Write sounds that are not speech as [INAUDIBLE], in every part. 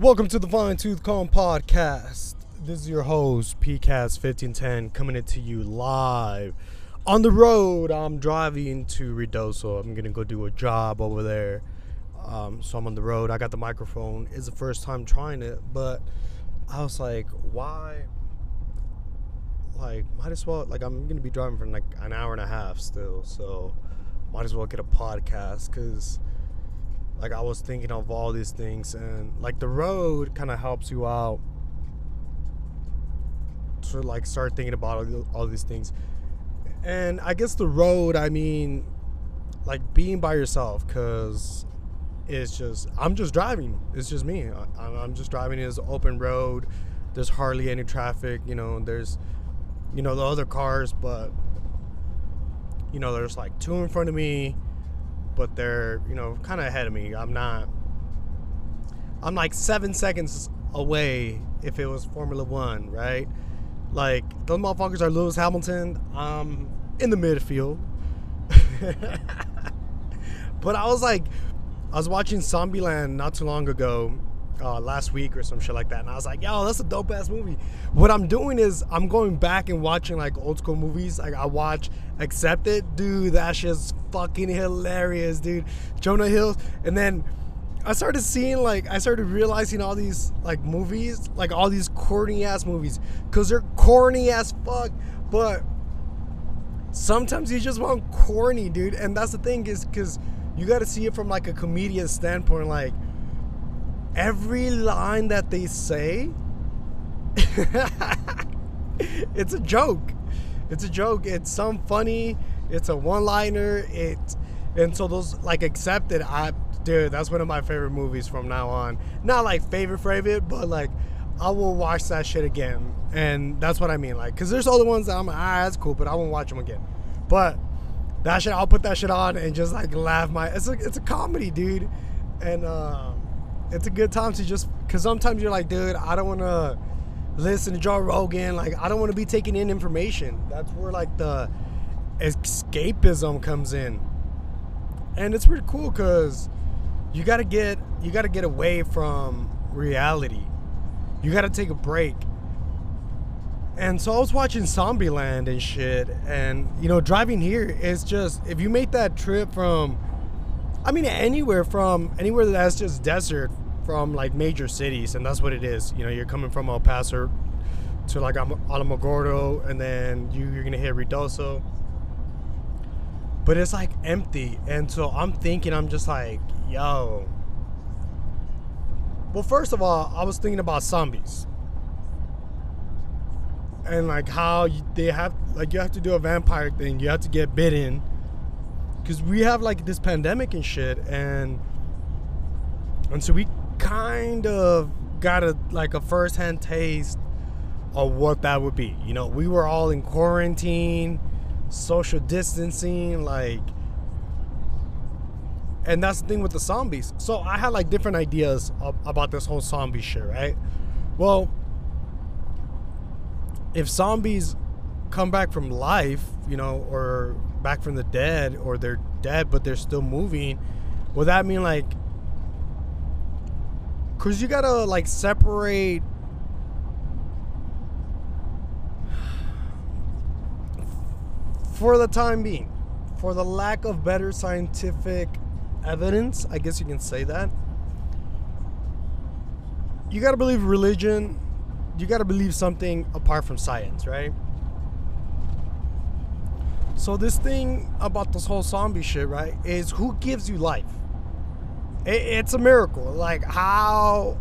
Welcome to the Fine Tooth Comb Podcast. This is your host, PCAS 1510, coming to you live on the road. I'm driving to Ruidoso. I'm gonna go do a job over there. Um, so I'm on the road. I got the microphone. It's the first time trying it, but I was like, why? Like, might as well. Like, I'm gonna be driving for like an hour and a half still, so might as well get a podcast because like I was thinking of all these things and like the road kind of helps you out to like start thinking about all, these things. And I guess the road I mean like being by yourself because it's just I'm just driving. It's just me. I, I'm just driving. It's open road. There's hardly any traffic you know there's you know the other cars but you know there's like two in front of me but they're you know kind of ahead of me. I'm not. I'm like seven seconds away if it was Formula One, right? Like those motherfuckers are Lewis Hamilton. I'm in the midfield. [LAUGHS] but I was like, I was watching Zombieland not too long ago, uh, last week or some shit like that, and I was like, yo, that's a dope ass movie. What I'm doing is I'm going back and watching like old school movies. Like I watch Accepted, dude, that shit's fucking hilarious, dude. Jonah Hill, and then I started seeing like I started realizing all these like movies, like all these corny ass movies, cause they're corny as fuck. But sometimes you just want corny, dude, and that's the thing is cause you got to see it from like a comedian standpoint, like every line that they say [LAUGHS] it's a joke it's a joke. It's some funny. It's a one liner it and so those like accepted i dude that's one of my favorite movies from now on. Not like favorite favorite but like i will watch that shit again. And that's what i mean like because there's other ones that i'm like ah that's cool but i won't watch them again. But that shit i'll put that shit on and just like laugh my it's a, it's a comedy dude. And um it's a good time to just because sometimes you're like, dude, I don't want to listen to Joe Rogan. Like, I don't want to be taking in information. That's where like the escapism comes in, and it's pretty cool because you gotta get you gotta get away from reality. You gotta take a break. And so I was watching Zombieland and shit, and you know, driving here is just if you make that trip from I mean, anywhere from anywhere that's just desert from like major cities, and that's what it is. You know, you're coming from El Paso to like Alamogordo, and then you, you're gonna hit Ruidoso. But it's like empty, and so I'm thinking, I'm just like, yo. Well, first of all, I was thinking about zombies, and like how they have, like you have to do a vampire thing. You have to get bitten because we have like this pandemic and shit and and so we kind of got a like a first-hand taste of what that would be. You know we were all in quarantine social distancing like and that's the thing with the zombies. So i had like different ideas of, about this whole zombie shit right? Well if zombies come back from life you know or back from the dead or they're dead but they're still moving, would that mean like cuz you got to like separate for the time being for the lack of better scientific evidence, I guess you can say that. You got to believe religion, you got to believe something apart from science, right? So this thing about this whole zombie shit, right, is who gives you life? It, it's a miracle. Like how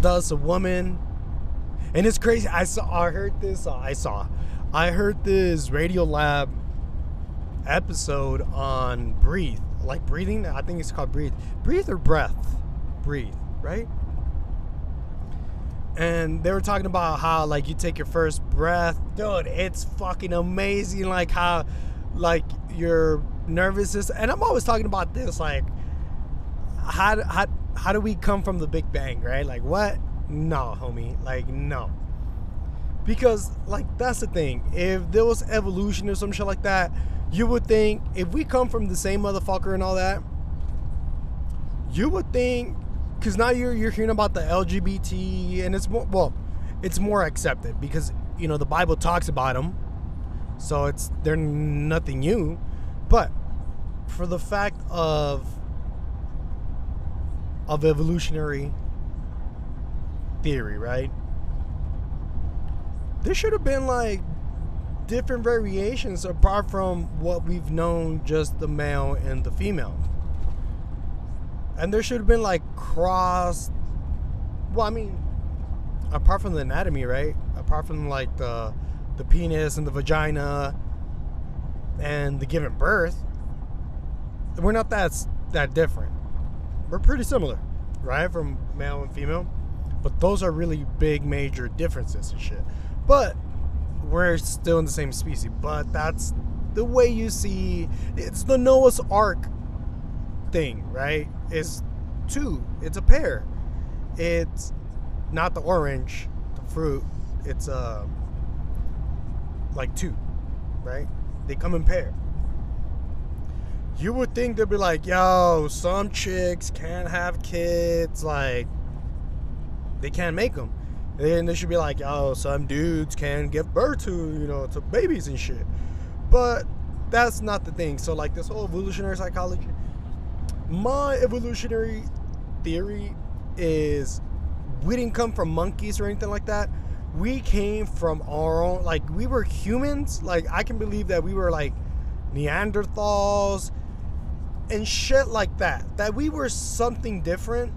does a woman? And it's crazy. I saw. I heard this. Uh, I saw. I heard this Radiolab episode on breathe, like breathing. I think it's called breathe. Breathe or breath. Breathe, right? and they were talking about how like you take your first breath dude it's fucking amazing like how like your nervous system and i'm always talking about this like how how how do we come from the big bang right? Like what? No homie. Like no. Because like that's the thing. If there was evolution or some shit like that you would think if we come from the same motherfucker and all that you would think because now you're you're hearing about the LGBT, and it's more well, it's more accepted because you know the Bible talks about them, so it's they're nothing new, but for the fact of of evolutionary theory, right? There should have been like different variations apart from what we've known just the male and the female. And there should have been like cross well, I mean, apart from the anatomy, right? Apart from like the the penis and the vagina and the giving birth, we're not that that different. We're pretty similar, right? From male and female. But those are really big major differences and shit. But we're still in the same species. But that's the way you see it's the Noah's Ark thing, right? It's two. It's a pair. It's not the orange, the fruit. It's uh like two, right? They come in pair. You would think they'd be like, yo, some chicks can't have kids, like they can't make them. And they should be like, oh, some dudes can give birth to, you know, to babies and shit. But that's not the thing. So, like, this whole evolutionary psychology, my evolutionary theory is we didn't come from monkeys or anything like that. We came from our own, like, we were humans. Like, I can believe that we were like Neanderthals and shit like that. That we were something different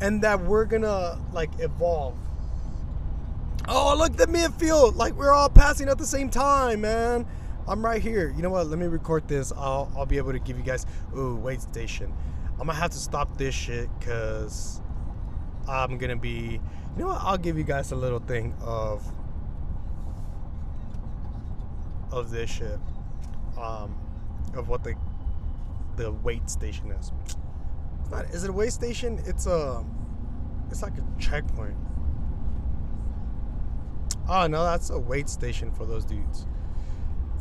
and that we're gonna, like, evolve Oh, look, at the midfield. Like, we're all passing at the same time, man. I'm right here. You know what? Let me record this. I'll, I'll be able to give you guys. Ooh, wait station. I'm to have to stop this shit because I'm to be. You know what? I'll give you guys a little thing of. Of this shit. Um, of what the the wait station is. It's not. Is it a wait station? It's a. It's like a checkpoint. Oh no, that's a wait station for those dudes.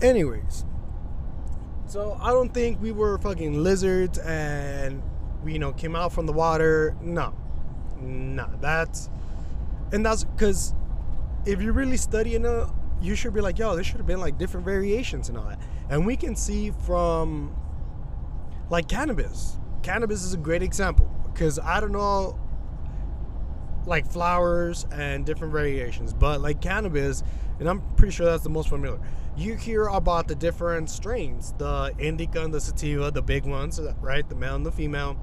Anyways, so I don't think we were fucking lizards and we you know came out from the water. No, no, that's and that's because if you're really study enough, you should be like, yo, there should have been like different variations and all that. And we can see from like cannabis. Cannabis is a great example because I don't know like flowers and different variations. But like cannabis, and I'm pretty sure that's the most familiar. You hear about the different strains, the indica and the sativa, the big ones, right? The male and the female.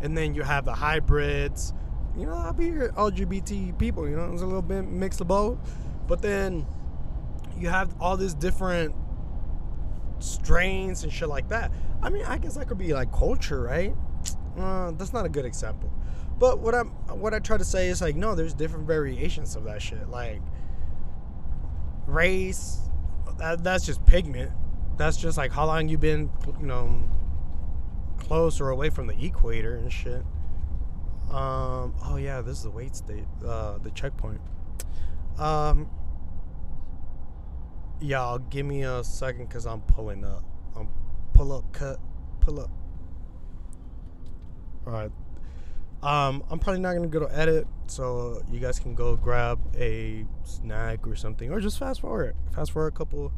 And then you have the hybrids. You know, I'll be here LGBT people, you know, it's a little bit mixed both. But then you have all these different strains and shit like that. I mean, I guess that could be like culture, right? Uh, that's not a good example. But what I'm what I try to say is like no, there's different variations of that shit. Like race, that, that's just pigment. That's just like how long you've been, you know, close or away from the equator and shit. Um, oh yeah, this is the wait state, uh, the checkpoint. Um, y'all give me a second because I'm pulling up. I'm pull up, cut, pull up. All right. Um, I'm probably not gonna go to edit, so you guys can go grab a snack or something, or just fast forward. Fast forward a couple,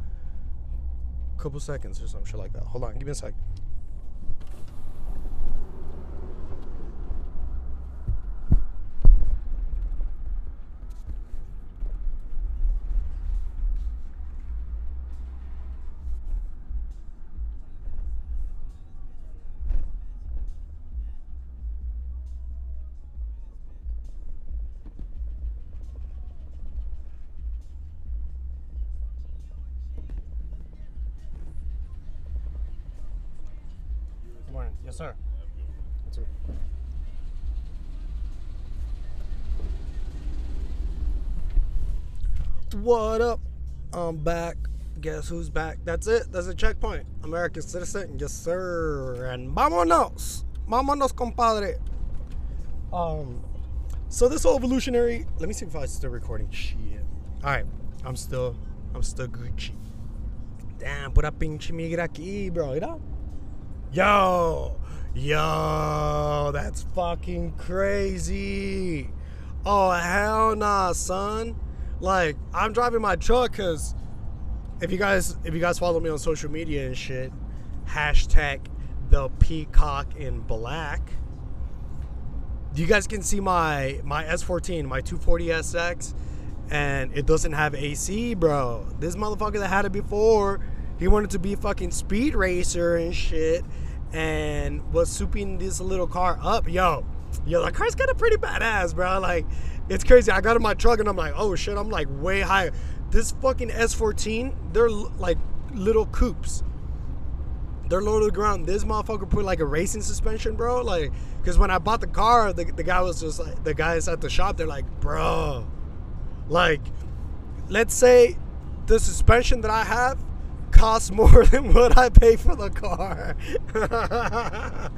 couple seconds or some shit like that. Hold on, give me a sec. Guess who's back? That's it. That's a checkpoint. American citizen. Yes, sir. And vámonos. Vámonos, compadre. Um, so this whole evolutionary. Let me see if I'm still recording. Shit. All right. I'm still. I'm still Gucci. Damn, pura pinche migra aquí, bro. You know? Yo, Yo, that's fucking crazy. Oh, hell nah, son. Like, I'm driving my truck because if you guys if you guys follow me on social media and shit, hashtag the peacock in black. You guys can see my my S14, my 240SX, and it doesn't have AC, bro. This motherfucker that had it before, he wanted to be fucking speed racer and shit, and was souping this little car up. Yo, yo, the car's kind of pretty badass, bro. Like, it's crazy. I got in my truck and I'm like, oh shit, I'm like way higher. This fucking S14, they're like little coupes. They're low to the ground. This motherfucker put like a racing suspension, bro. Like, because when I bought the car, the, the guy was just like, the guys at the shop, they're like, bro, like, let's say the suspension that I have costs [LAUGHS] more than what I pay for the car. [LAUGHS]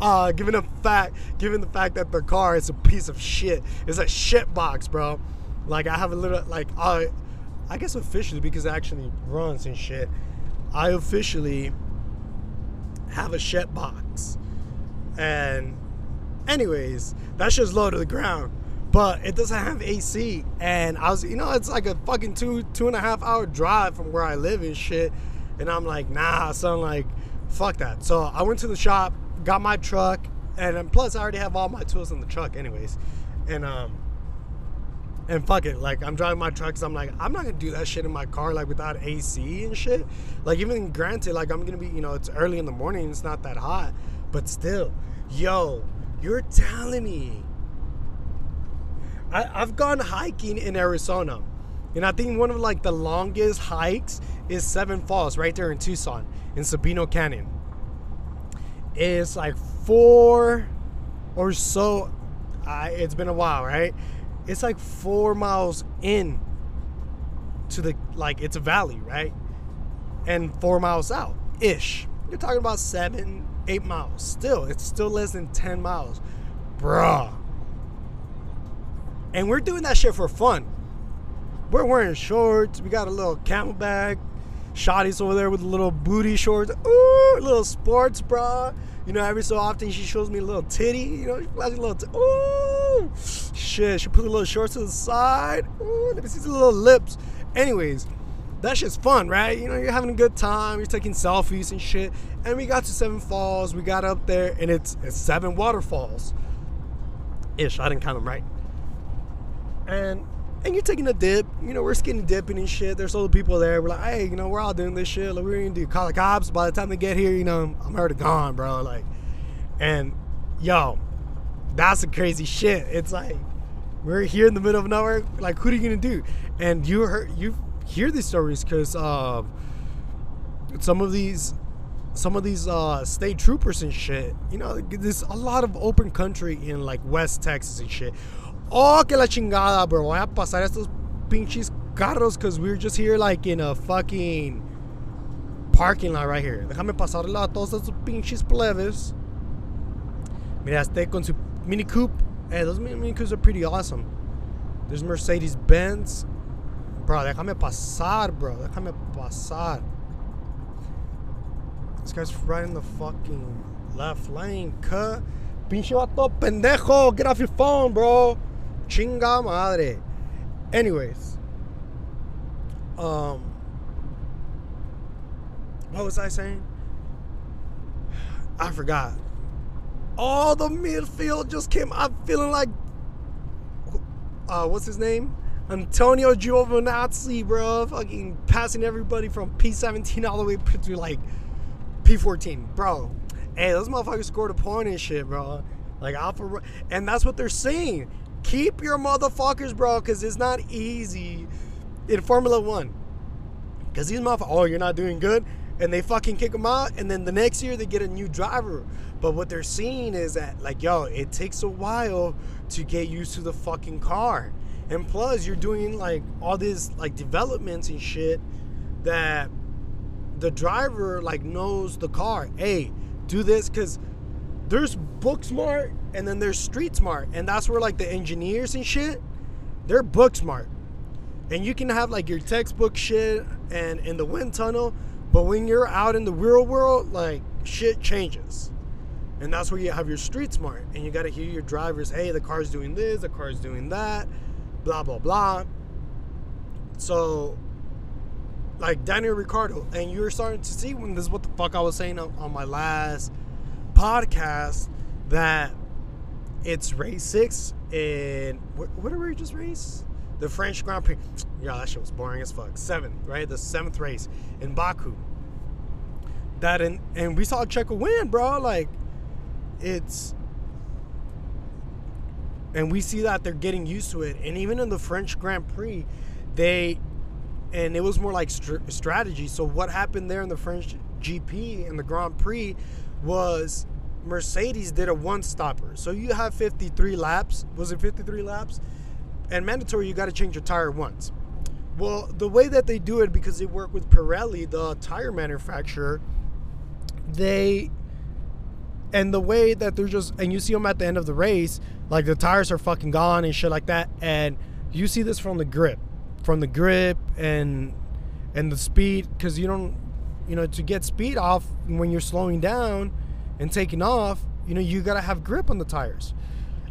uh, given the fact, given the fact that the car is a piece of shit, it's a shit box, bro. Like I have a little, like I, I guess officially because it actually runs and shit. I officially have a shit box, and anyways, that shit's low to the ground but it doesn't have AC. And I was, you know, it's like a fucking two, two and a half hour drive from where I live and shit. And I'm like, nah, so I'm like, fuck that. So I went to the shop, got my truck, and plus I already have all my tools in the truck, anyways. And um, and fuck it, like I'm driving my truck, because I'm like, I'm not gonna do that shit in my car, like without AC and shit. Like even granted, like I'm gonna be, you know, it's early in the morning, it's not that hot, but still, yo, you're telling me I, I've gone hiking in Arizona, and I think one of like the longest hikes is Seven Falls, right there in Tucson, in Sabino Canyon. It's like four or so. Uh, it's been a while, right? It's like four miles in to the like it's a valley, right? And four miles out ish. You're talking about seven, eight miles. Still, it's still less than ten miles, bruh and we're doing that shit for fun. We're wearing shorts. We got a little CamelBak. Shotty's over there with a little booty shorts. Ooh, little sports bra. You know, every so often she shows me a little titty. You know, she flashes a little. T- Ooh, shit. She put a little shorts to the side. Ooh, let me see the little lips. Anyways, that shit's fun, right? You know, you're having a good time. You're taking selfies and shit. And we got to Seven Falls. We got up there, and it's, it's seven waterfalls. Ish. I didn't count them right and and you're taking a dip. You know, we're skinny dipping and shit. There's other people there. We're like, hey, you know, we're all doing this shit. Like, we're gonna do call the cops. By the time they get here, you know, I'm already gone, bro. Like, and yo, that's a crazy shit. It's like we're here in the middle of nowhere. Like, what are you gonna do? And you heard you hear these stories because uh, some of these some of these uh, state troopers and shit. You know, there's a lot of open country in like West Texas and shit Oh, que la chingada, bro. Voy a pasar estos pinches carros because we're just here like in a fucking parking lot right here. Déjame pasarla a todos estos pinches plebes. Mira, este con su Mini Coupe. Hey, those Mini Coupes are pretty awesome. There's Mercedes Benz. Bro, déjame pasar, bro. Déjame pasar. This guy's right in the fucking left lane, cut. Pinche vato pendejo. Get off your phone, bro. Chinga madre. Anyways, um, what was I saying? I forgot. All the midfield just came. I'm feeling like, uh, what's his name? Antonio Giovinazzi, bro. Fucking passing everybody from P17 all the way to like P14, bro. Hey, those motherfuckers scored a point and shit, bro. Like Alfa, and that's what they're saying keep your motherfuckers, bro, because it's not easy in Formula One. Because these motherfuckers, oh, you're not doing good, and they fucking kick them out, and then the next year they get a new driver. But what they're seeing is that, like, yo, it takes a while to get used to the fucking car. And plus, you're doing like all these like developments and shit that the driver like knows the car. Hey, do this because there's book smart and then there's street smart and that's where like the engineers and shit they're book smart and you can have like your textbook shit and in the wind tunnel but when you're out in the real world like shit changes And that's where you have your street smart. And you got to hear your drivers, hey, the car's doing this, the car's doing that, blah, blah, blah. So, like Daniel Ricciardo, and you're starting to see when this is what the fuck I was saying on, on my last podcast that it's race six in what, what did we just race? The French Grand Prix. Yeah, that shit was boring as fuck. Seventh, right? The seventh race in Baku. That and and we saw Checo win, bro. Like it's and we see that they're getting used to it. And even in the French Grand Prix, they and it was more like st- strategy. So what happened there in the French GP and the Grand Prix was Mercedes did a one stopper. So you have 53 laps. Was it 53 laps? And mandatory, you got to change your tire once. Well, the way that they do it, because they work with Pirelli, the tire manufacturer, they and the way that they're just and you see them at the end of the race, like the tires are fucking gone and shit like that, and you see this from the grip, from the grip and and the speed, because you don't, you know, to get speed off when you're slowing down and taking off, you know, you gotta have grip on the tires.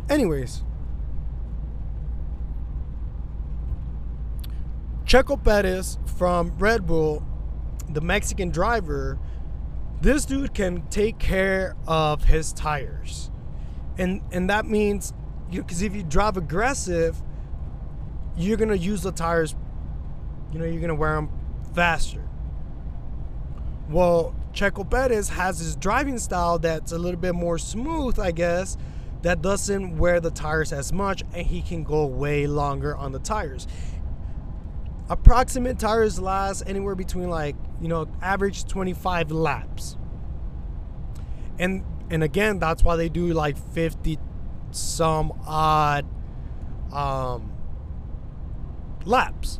Anyways, Checo Perez from Red Bull, the Mexican driver, this dude can take care of his tires. And and that means you cuz if you drive aggressive, you're going to use the tires you know, you're going to wear them faster. Well, Checo Perez has his driving style that's a little bit more smooth, I guess, that doesn't wear the tires as much and he can go way longer on the tires. Approximate tires last anywhere between like you know average 25 laps. And and again that's why they do like 50 some odd um laps.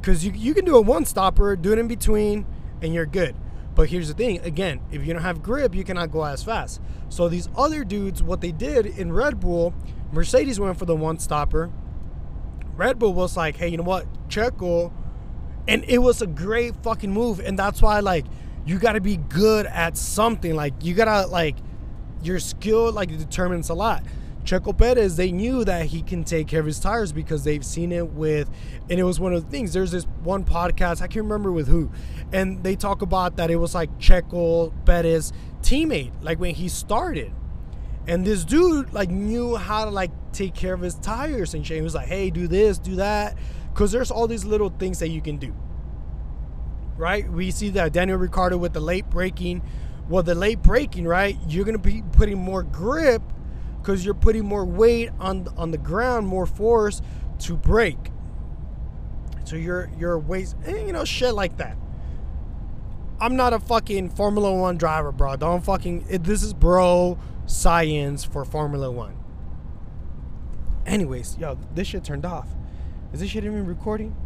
Because you, you can do a one stopper do it in between and you're good but here's the thing again if you don't have grip you cannot go as fast. So these other dudes what they did in red bull mercedes went for the one stopper. Red Bull was like, hey, you know what, Checo, and it was a great fucking move, and that's why like you got to be good at something. Like you gotta like your skill like determines a lot. Checo Perez, they knew that he can take care of his tires because they've seen it with, and it was one of the things. There's this one podcast, I can't remember with who, and they talk about that it was like Checo Perez teammate, like when he started. And this dude like knew how to like take care of his tires and shit. He was like, hey, do this, do that. Cause there's all these little things that you can do. Right? We see that Daniel Ricciardo with the late braking. Well, the late braking, right? You're gonna be putting more grip because you're putting more weight on on the ground, more force to brake. So your your weight, eh, you know, shit like that. I'm not a fucking Formula One driver, bro. Don't fucking. It, this is bro science for Formula One. Anyways, yo, this shit turned off. Is this shit even recording?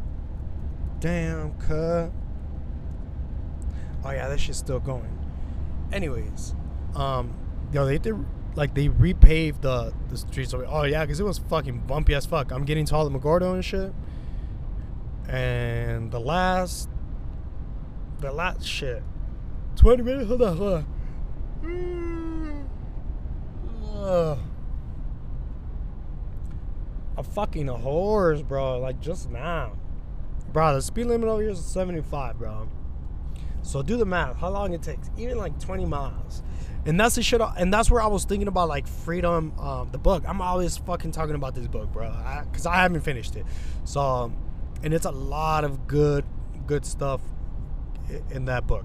Damn, cut. Oh yeah, this shit's still going. Anyways, um, yo, they did like they repaved the the streets. Over. Oh yeah, because it was fucking bumpy as fuck. I'm getting to McGordo and shit. And the last, the last shit. 20 minutes? Hold on, hold on. Mm. Ugh. A fucking horse, bro. Like just now. Bro, the speed limit over here is 75, bro. So do the math. How long it takes? Even like 20 miles. And that's the shit. And that's where I was thinking about like freedom, um, the book. I'm always fucking talking about this book, bro, because I, I, haven't finished it. So, um, and it's a lot of good, good stuff in that book.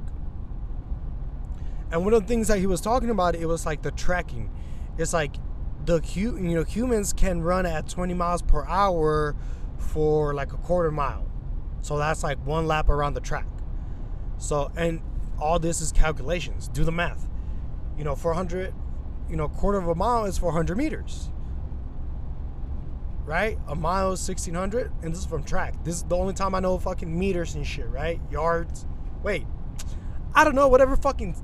And one of the things that he was talking about, it was like the tracking. It's like the you know humans can run at 20 miles per hour for like a quarter mile so that's like one lap around the track so and all this is calculations do the math you know 400 you know quarter of a mile is 400 meters right a mile is 1600 and this is from track this is the only time i know fucking meters and shit right yards wait i don't know whatever fucking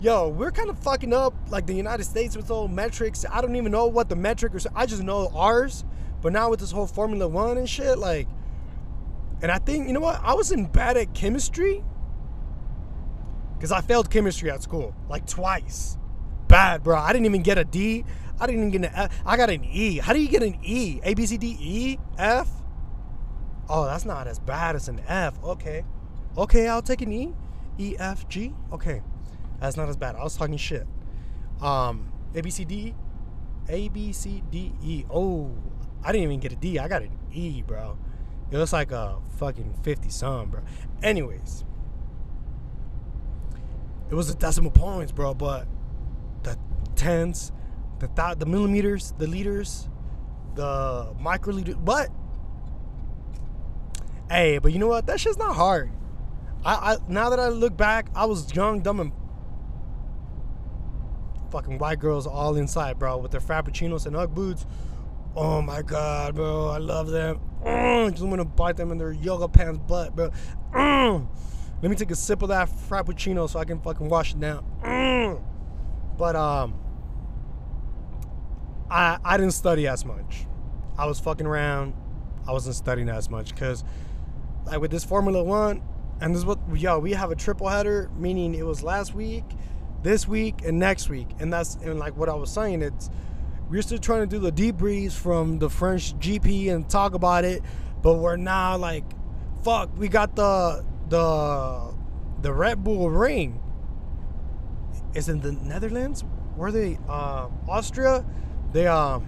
yo, we're kind of fucking up like the United States with all metrics. I don't even know what the metric is. I just know ours. But now with this whole Formula One and shit, like, and I think you know what? I was in bad at chemistry because I failed chemistry at school like twice. bad, bro. I didn't even get a D. I didn't even get an F. I got an E. How do you get an E? A, B, C, D, E, F? Oh, that's not as bad as an F. Okay. Okay, I'll take an E. E, F, G. Okay. That's not as bad. I was talking shit. Um, A, B, C, D. A, B, C, D, E. Oh, I didn't even get a D. I got an E, bro. It was like a fucking 50 some, bro. Anyways, it was the decimal points, bro, but the tens, the th- the millimeters, the liters, the microliter, but hey, but you know what? That shit's not hard. I, I now that I look back, I was young, dumb, and fucking white girls all inside, bro, with their frappuccinos and UGG boots. Oh my god, bro, I love them. Mm, just want to bite them in their yoga pants butt, bro. Mm. Let me take a sip of that frappuccino so I can fucking wash it down. Mm. But um, I I didn't study as much. I was fucking around. I wasn't studying as much because, like with this Formula One, and this is what yo we have a triple header, meaning it was last week, this week, and next week, and that's and like what I was saying, it's we're still trying to do the debriefs from the French GP and talk about it, but we're now like, fuck, we got the the the Red Bull Ring. Is in the Netherlands? Were they uh, Austria? They um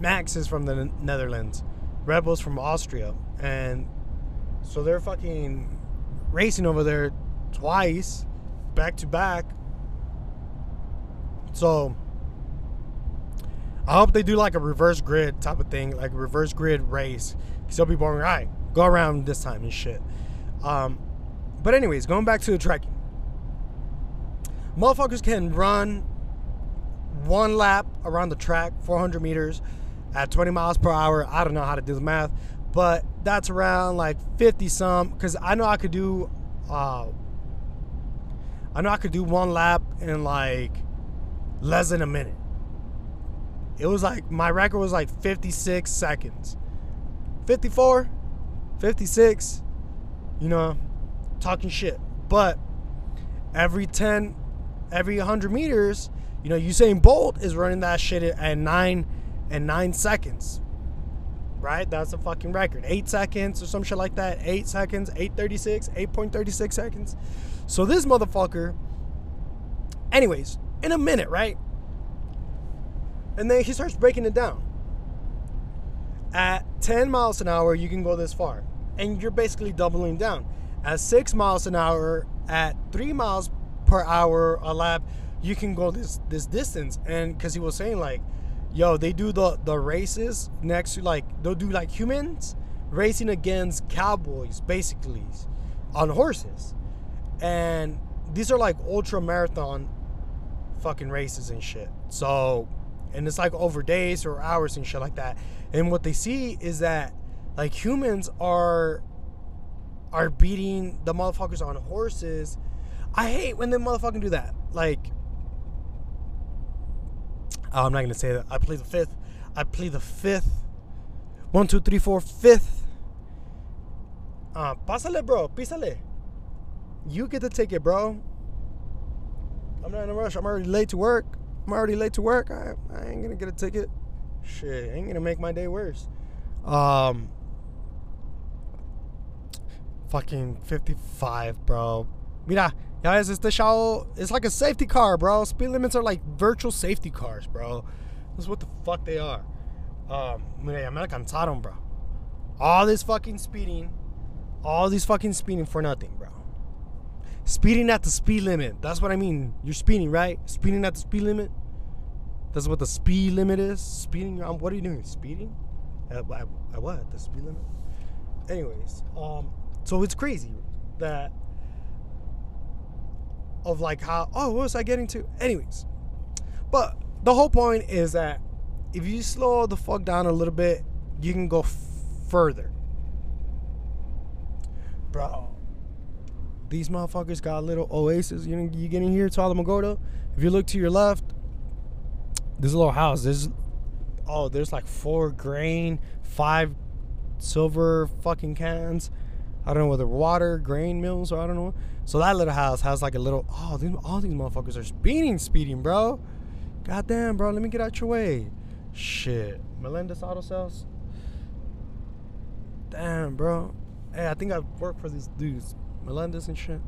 Max is from the Netherlands. Red Bull's from Austria, and so they're fucking racing over there twice, back to back. So I hope they do like a reverse grid type of thing, like a reverse grid race. Cause they'll be boring. All right, go around this time and shit. Um, but anyways, going back to the trekking, motherfuckers can run one lap around the track, 400 meters, at 20 miles per hour. I don't know how to do the math, but that's around like 50 some. Because I know I could do, uh, I know I could do one lap in like less than a minute. It was like my record was like 56 seconds. 54, 56, you know, talking shit. But every 10, every 100 meters, you know, Usain Bolt is running that shit at 9 and 9 seconds. Right? That's a fucking record. 8 seconds or some shit like that. 8 seconds, 836, 8.36 seconds. So this motherfucker anyways, in a minute, right? And then he starts breaking it down. At 10 miles an hour, you can go this far. And you're basically doubling down. At 6 miles an hour, at 3 miles per hour a lap, you can go this this distance. And because he was saying, like, yo, they do the, the races next to, like, they'll do, like, humans racing against cowboys, basically, on horses. And these are, like, ultra marathon fucking races and shit. So and it's like over days or hours and shit like that. And what they see is that like humans are are beating the motherfuckers on horses. I hate when they motherfucking do that. Like oh, I'm not gonna say that. I play the fifth. I play the fifth. One, two, three, four, fifth. Uh, pásale, bro. Písale. You get the ticket, bro. I'm not in a rush. I'm already late to work. I'm already late to work. I, I ain't gonna get a ticket. Shit, ain't gonna make my day worse. Um, fucking 55, bro. Mira, guys, it's the show. It's like a safety car, bro. Speed limits are like virtual safety cars, bro. That's what the fuck they are. Um, mira, ya me alcanzaron, bro. All this fucking speeding, all these fucking speeding for nothing, bro. Speeding at the speed limit. That's what I mean. You're speeding, right? Speeding at the speed limit. That's what the speed limit is. Speeding. Um, what are you doing? Speeding? At, at, at what? The speed limit? Anyways, um, so it's crazy that of like how oh what was I getting to? Anyways, but the whole point is that if you slow the fuck down a little bit, you can go f- further, bro these motherfuckers got little oasis. You know you get in here to Alamogordo. If you look to your left, there's a little house. There's oh, there's like four grain, five silver fucking cans. I don't know whether water, grain mills, or I don't know. So that little house has like a little. Oh, these, all these motherfuckers are speeding, speeding, bro. Goddamn, bro. Let me get out your way. Shit. Melendez Auto Sales. Damn, bro. Hey, I think I work for these dudes. Melendez and shit.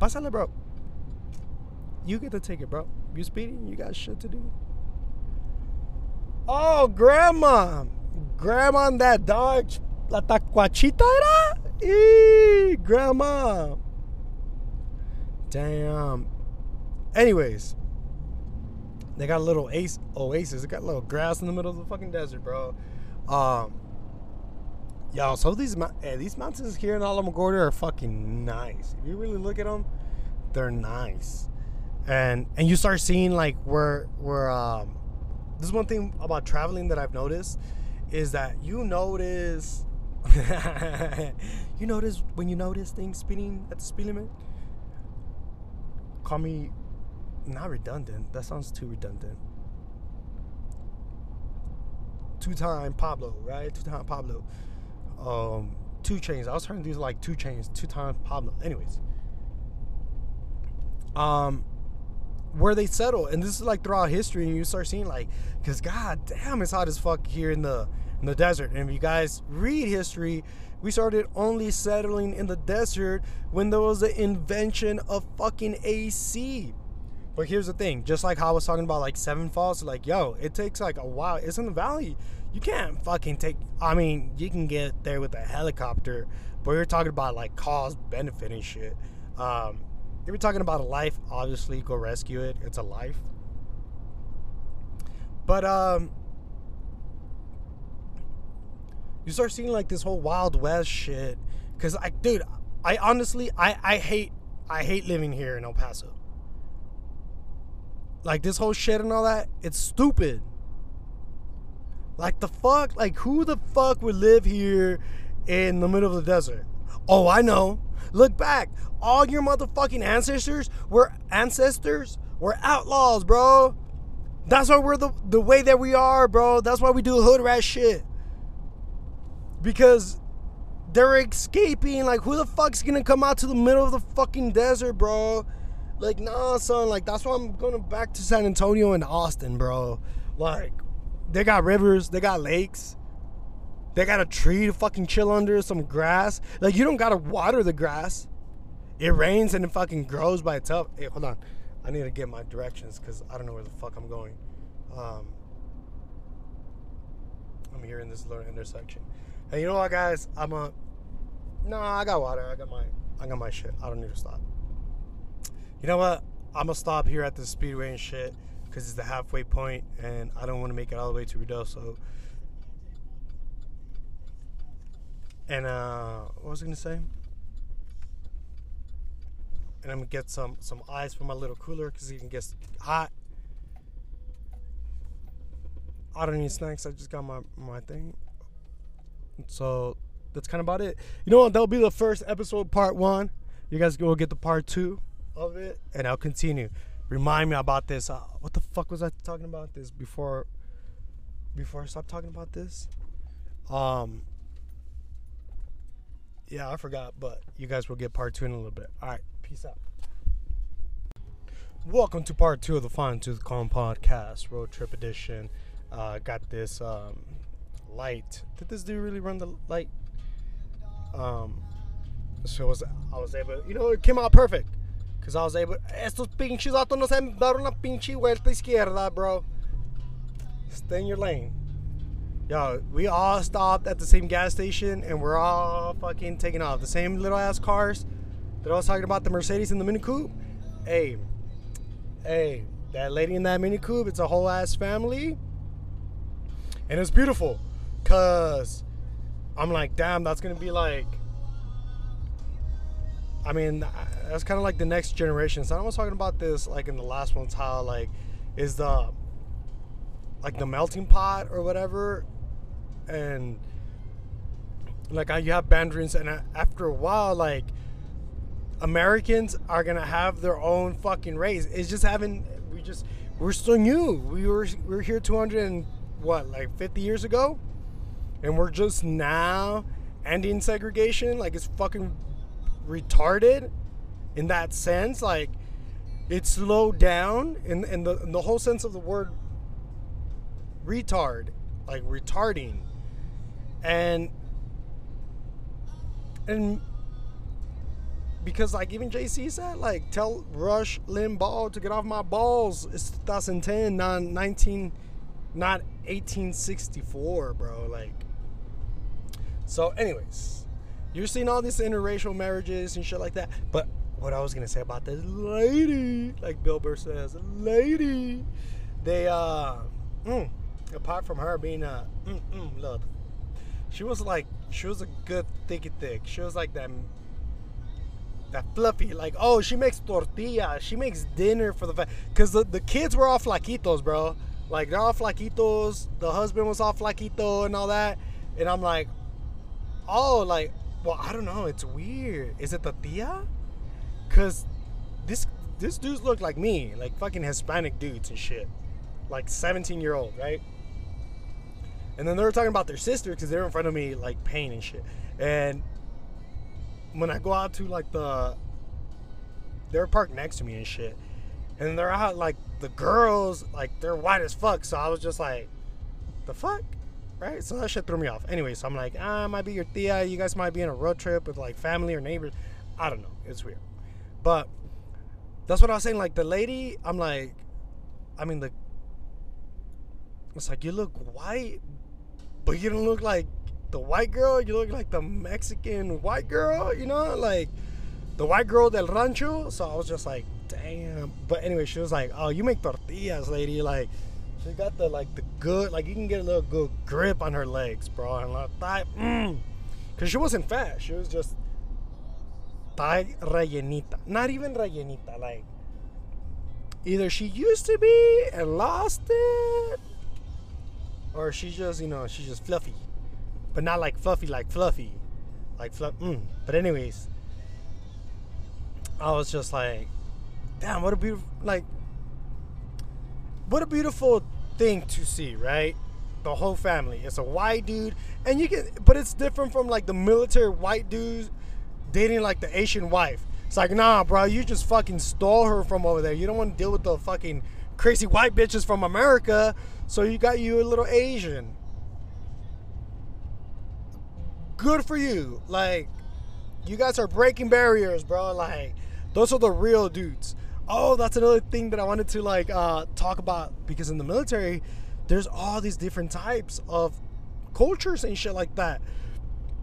Pásale, bro. You get the ticket, bro. You speeding? You got shit to do. Oh, grandma. Grandma and that dog. La tacuachita era? Eee, grandma. Damn. Anyways, they got a little ace oasis. They got a little grass in the middle of the fucking desert, bro. Um, y'all. so these eh, these mountains here in Alamogordo are fucking nice. If you really look at them, they're nice, and and you start seeing like where where um, this is one thing about traveling that I've noticed is that you notice [LAUGHS] you notice when you notice things spinning at the speed limit. Call me not redundant. That sounds too redundant. Two time Pablo, right? Two time Pablo um, 2 Chainz. I was trying to do like 2 Chainz, two times Pablo. Anyways, um, where they settle, and this is like throughout history, and you start seeing like, because god damn, it's hot as fuck here in the in the desert. And if you guys read history, we started only settling in the desert when there was the invention of fucking AC. But here's the thing, just like how I was talking about like Seven Falls, like yo, it takes like a while. It's in the valley you can't fucking take. I mean, you can get there with a helicopter, but you're talking about like cause benefit and shit. Um, if you're talking about a life, obviously go rescue it. It's a life. But um, you start seeing like this whole Wild West shit. Cause I, dude, I honestly, I, I hate, I hate living here in El Paso. Like this whole shit and all that, it's stupid. Like the fuck? Like who the fuck would live here in the middle of the desert? Oh, I know. Look back. All your motherfucking ancestors were ancestors were outlaws, bro. That's why we're the the way that we are, bro. That's why we do hood rat shit. Because they're escaping. Like, who the fuck's gonna come out to the middle of the fucking desert, bro? Like, nah, son. Like, that's why I'm going back to San Antonio and Austin, bro. Like, they got rivers, they got lakes. They got a tree to fucking chill under, some grass. Like you don't gotta water the grass. It rains and it fucking grows by itself. Hey, hold on. I need to get my directions because I don't know where the fuck I'm going. Um, I'm here in this little intersection. And you know what, guys? I'm a. No, I got water. I got my. I got my shit. I don't need to stop. You know what? I'm gonna stop here at the speedway and shit because it's the halfway point and I don't want to make it all the way to Ruidoso. And uh, what was I gonna say? And I'm gonna get some some ice for my little cooler because it can get hot. I don't need snacks. I just got my my thing. So that's kind of about it. You know what? That'll be the first episode, part one. You guys will get the part two of it, and I'll continue remind me about this. Uh, what the fuck was I talking about this before? Before I stop talking about this, um, yeah, I forgot, but you guys will get part two in a little bit. All right, peace out. Welcome to part two of the Fine Tooth Comb podcast, road trip edition. Uh, got this um, light. Did this dude really run the light? Um, so was I was able, you know, it came out perfect. Because I was able. Estos pinches autos no saben dar una pinche vuelta izquierda, bro. Stay in your lane. Yo, we all stopped at the same gas station and we're all fucking taking off. The same little ass cars that I was talking about, the Mercedes and the Mini Coupe. Hey, hey, that lady in that Mini Coupe, it's a whole ass family. And it's beautiful. Cause I'm like, damn, that's gonna be like I mean, that's kind of like the next generation. So I was talking about this like in the last one's how like is the like the melting pot or whatever, and like you have boundaries, and uh, after a while, like Americans are gonna have their own fucking race. It's just having we just we're still new. We were we are here 200 and what like 50 years ago, and we're just now ending segregation. Like it's fucking retarded in that sense. Like it slowed down in, in the in the whole sense of the word retard, like retarding. And and because like even JC said, like tell Rush Limbaugh to get off my balls. It's 2010, not 19, not 1864, bro. Like, so anyways, you're seeing all these interracial marriages and shit like that. But what I was gonna say about this lady, like Bill Burr says, lady, they uh, mm, apart from her being a mm, mm, love, she was like she was a good thicky thick. She was like that that fluffy, like, oh, she makes tortilla, she makes dinner for the fa-. Cause the, the kids were all flaquitos, bro. Like they're all flaquitos. The husband was all flaquito and all that. And I'm like, oh, like, well, I don't know. It's weird. Is it the tia? Cause this this dudes look like me, like fucking Hispanic dudes and shit, like 17 year old, right? And then they were talking about their sister because they're in front of me, like pain and shit. And when I go out to like the they're parked next to me and shit. And they're out like the girls, like they're white as fuck. So I was just like, the fuck? Right? So that shit threw me off. Anyway, so I'm like, ah, might be your tia. You guys might be in a road trip with like family or neighbors. I don't know. It's weird. But that's what I was saying. Like the lady, I'm like, I mean the it's like you look white, but you don't look like the white girl, you look like the Mexican white girl, you know, like the white girl del rancho. So I was just like, damn. But anyway, she was like, oh, you make tortillas, lady. Like, she got the like the good, like you can get a little good grip on her legs, bro. And like thigh, mm. cause she wasn't fat. She was just thigh rellenita. Not even rellenita. Like either she used to be and lost it, or she just, you know, she's just fluffy but not like fluffy, like fluffy, like fluff. Mm. But anyways, I was just like, damn, what a beautiful, like, what a beautiful thing to see, right? The whole family. It's a white dude, and you can, but it's different from like the military white dudes dating like the Asian wife. It's like, nah, bro, you just fucking stole her from over there. You don't want to deal with the fucking crazy white bitches from America, so you got you a little Asian good for you. Like, you guys are breaking barriers, bro. Like, those are the real dudes. Oh, that's another thing that I wanted to like uh, talk about because in the military, there's all these different types of cultures and shit like that.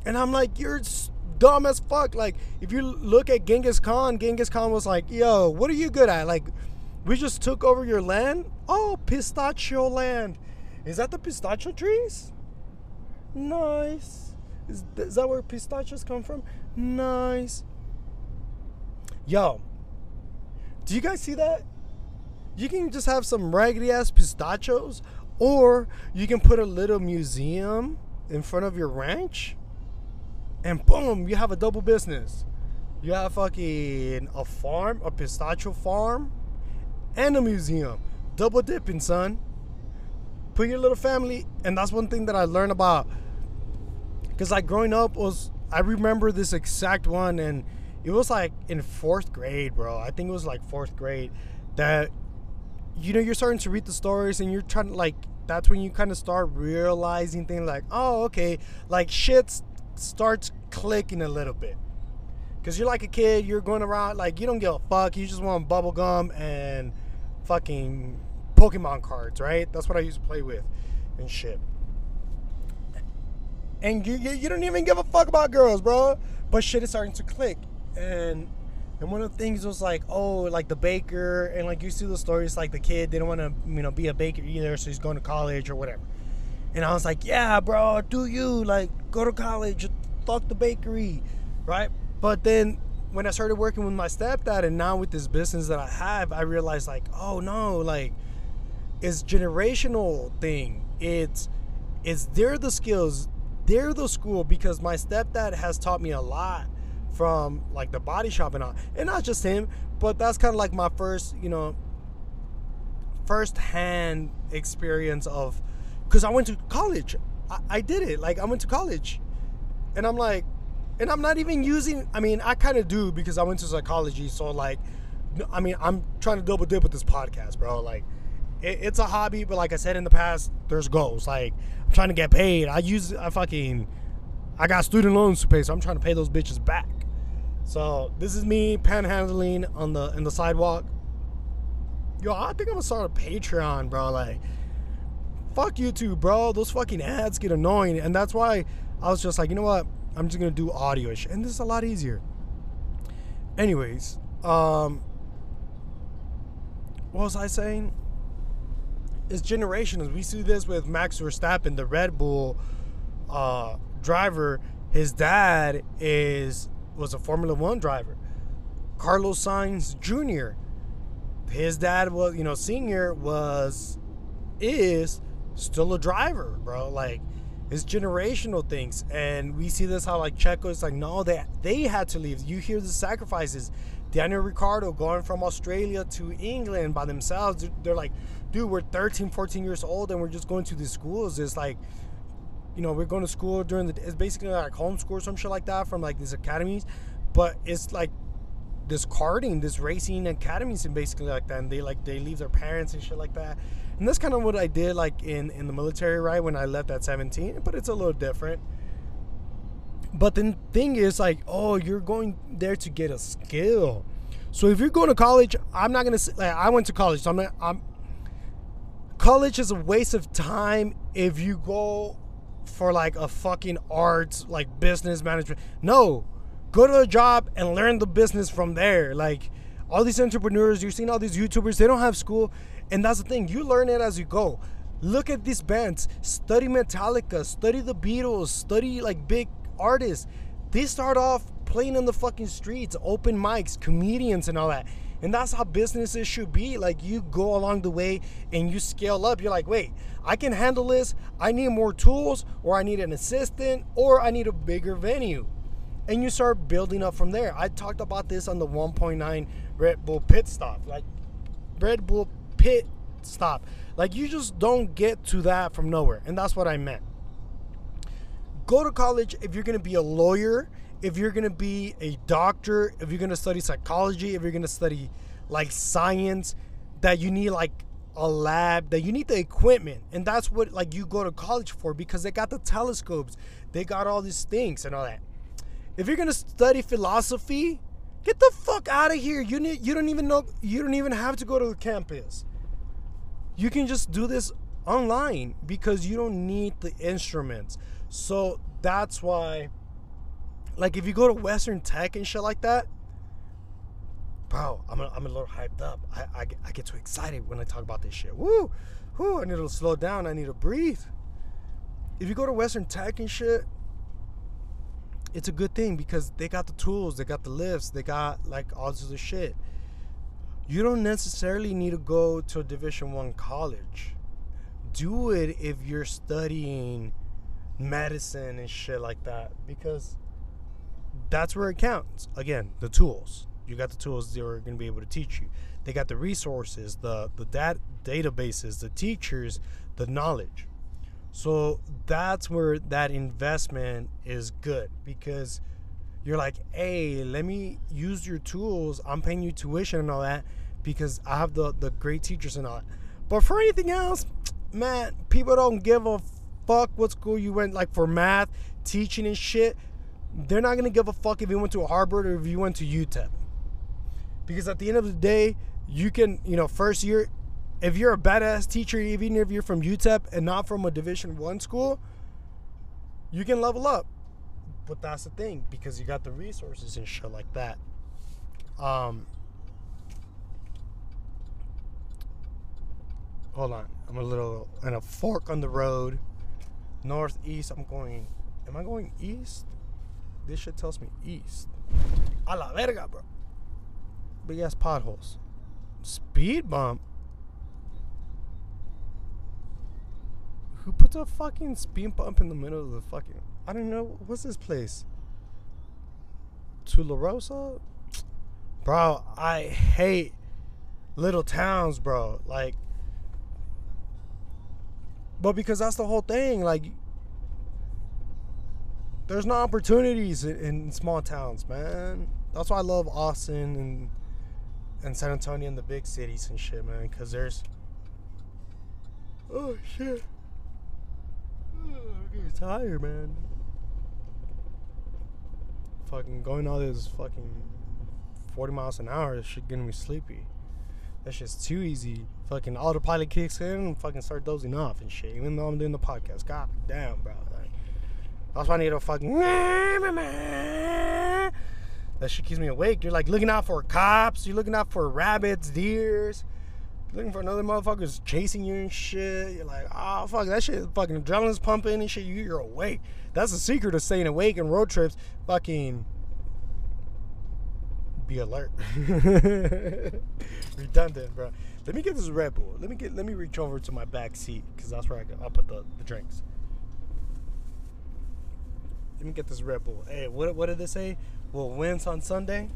And I'm like, you're dumb as fuck. Like, if you look at Genghis Khan, Genghis Khan was like, yo, what are you good at? Like, we just took over your land. Oh, pistachio land. Is that the pistachio trees? Nice. Is, is that where pistachios come from? Nice. Yo, do you guys see that? You can just have some raggedy ass pistachios, or you can put a little museum in front of your ranch, and boom, you have a double business. You have fucking a farm, a pistachio farm, and a museum. Double dipping, son. Put your little family, and that's one thing that I learned about because like growing up was I remember this exact one and it was like in fourth grade, bro. I think it was like fourth grade that you know you're starting to read the stories and you're trying to like that's when you kind of start realizing things like oh okay like shit starts clicking a little bit because you're like a kid you're going around like you don't give a fuck you just want bubble gum and fucking pokemon cards right that's what i used to play with and shit and you, you, you don't even give a fuck about girls, bro. But shit is starting to click, and and one of the things was like, oh, like the baker, and like you see the stories, like the kid didn't want to, you know, be a baker either, so he's going to college or whatever. And I was like, yeah, bro, do you like go to college, fuck the bakery, right? But then when I started working with my stepdad, and now with this business that I have, I realized like, oh no, like it's generational thing. It's it's they're the skills they're the school because my stepdad has taught me a lot from like the body shop and all. And not just him, but that's kind of like my first, you know, first hand experience of because I went to college. I, I, did it. Like I went to college. and I'm like, and I'm not even using. I mean, I kind of do because I went to psychology, so like, I mean, I'm trying to double dip with this podcast, bro. Like, it, it's a hobby, but like I said in the past, there's goals. Like, I'm trying to get paid. I use, I fucking, I got student loans to pay, so I'm trying to pay those bitches back. So this is me panhandling on the in the sidewalk. Yo, I think I'm gonna start a Patreon, bro. Like, fuck YouTube, bro. Those fucking ads get annoying, and that's why I was just like, you know what? I'm just gonna do audio ish. and this is a lot easier. Anyways, um, what was I saying? It's generations. We see this with Max Verstappen, the Red Bull uh, driver. His dad is was a Formula One driver. Carlos Sainz Jr. His dad was, you know, senior was is still a driver, bro. Like it's generational things, and we see this how like Checo is like, no, they they had to leave. You hear the sacrifices. Daniel Ricciardo going from Australia to England by themselves. They're like, dude, we're 13, 14 years old, and we're just going to these schools. It's like, you know, we're going to school during the. It's basically like homeschool or some shit like that from like these academies, but it's like this karting, this racing academies, and basically like that. And they like they leave their parents and shit like that and that's kind of what I did like in in the military, right? When I left at 17, but it's a little different. But the thing is, like, oh, you're going there to get a skill. So if you're going to college, I'm not gonna. Like, I went to college, so I'm not. I'm. College is a waste of time if you go for like a fucking arts, like business management. No, go to a job and learn the business from there. Like all these entrepreneurs, you're seeing all these YouTubers, they don't have school. And that's the thing, you learn it as you go. Look at these bands, study Metallica, study the Beatles, study like big artists. They start off playing in the fucking streets, open mics, comedians, and all that. And that's how businesses should be. Like you go along the way and you scale up. You're like, wait, I can handle this. I need more tools, or I need an assistant, or I need a bigger venue. And you start building up from there. I talked about this on the 1.9 Red Bull pit stop. Like Red Bull pit stop. Like you just don't get to that from nowhere. And that's what I meant. Go to college if you're to be a lawyer, if you're going to be a doctor, if you're going to study psychology, if you're going to study like science that you need like a lab, that you need the equipment. And that's what like you go to college for because they got the telescopes. They got all these things and all that. If you're going to study philosophy, get the fuck out of here. You need you don't even know you don't even have to go to the campus you can just do this online because you don't need the instruments. So that's why, like, if you go to Western Tech and shit like that, bro, I'm a, I'm a little hyped up. I, I, I get too excited when I talk about this shit. Woo, woo, I need to slow down. I need to breathe. If you go to Western Tech and shit, it's a good thing because they got the tools, they got the lifts, they got like all this other shit you don't necessarily need to go to a division one college do it if you're studying medicine and shit like that because that's where it counts again the tools you got the tools they are going to be able to teach you they got the resources the the dat- databases the teachers the knowledge so that's where that investment is good because you're like, hey, let me use your tools. I'm paying you tuition and all that because I have the, the great teachers and all that. But for anything else, man, people don't give a fuck what school you went, like for math, teaching and shit. They're not gonna give a fuck if you went to a Harvard or if you went to UTEP. Because at the end of the day, you can, you know, first year, if you're a badass teacher, even if you're from UTEP and not from a Division One school, you can level up. But that's the thing because you got the resources and shit like that. Um, hold on. I'm a little in a fork on the road, northeast. I'm going. Am I going east? This shit tells me east. A la verga, bro. Big ass potholes. Speed bump. Who puts a fucking speed bump in the middle of the fucking? I don't know. What's this place? Tularosa? Bro, I hate little towns, bro. Like, but because that's the whole thing. Like, there's no opportunities in, in small towns, man. That's why I love Austin and and San Antonio and the big cities and shit, man. Cause there's oh shit, I'm getting tired, man. Fucking going all this fucking 40 miles an hour, this shit getting me sleepy. That shit's too easy. Fucking autopilot kicks in and fucking start dozing off and shit. Even though I'm doing the podcast. God damn, bro. That's why I need a fucking. [LAUGHS] That shit keeps me awake. You're like looking out for cops. You're looking out for rabbits, deers. Looking for another motherfuckers chasing you and shit. You're like, oh fuck, that shit fucking adrenaline's pumping and shit. You're awake. That's the secret of staying awake in road trips. Fucking be alert. [LAUGHS] Redundant, bro. Let me get this Red Bull. Let me get. Let me reach over to my back seat because that's where I I'll put the, the drinks. Let me get this Red Bull. Hey, what what did they say? We'll wins on Sunday.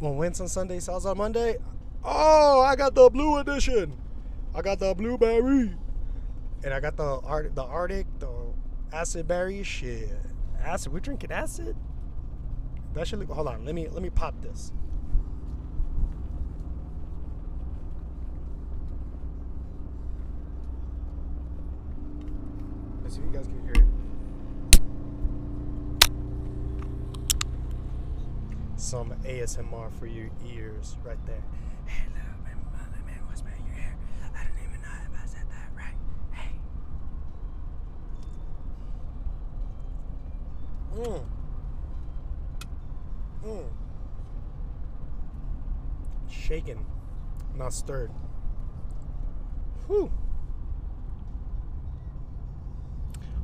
We'll wins on Sunday. Sells on Monday. Oh, I got the blue edition. I got the blueberry, and I got the art the Arctic the acid berry shit. Acid. We're drinking acid. That should look. Hold on. Let me let me pop this. Let's see if you guys can hear it. Some ASMR for your ears, right there. My mother, man, what's? I don't even know if I said that right. Hey. Mmm. Mm. Shaken, not stirred. Whew.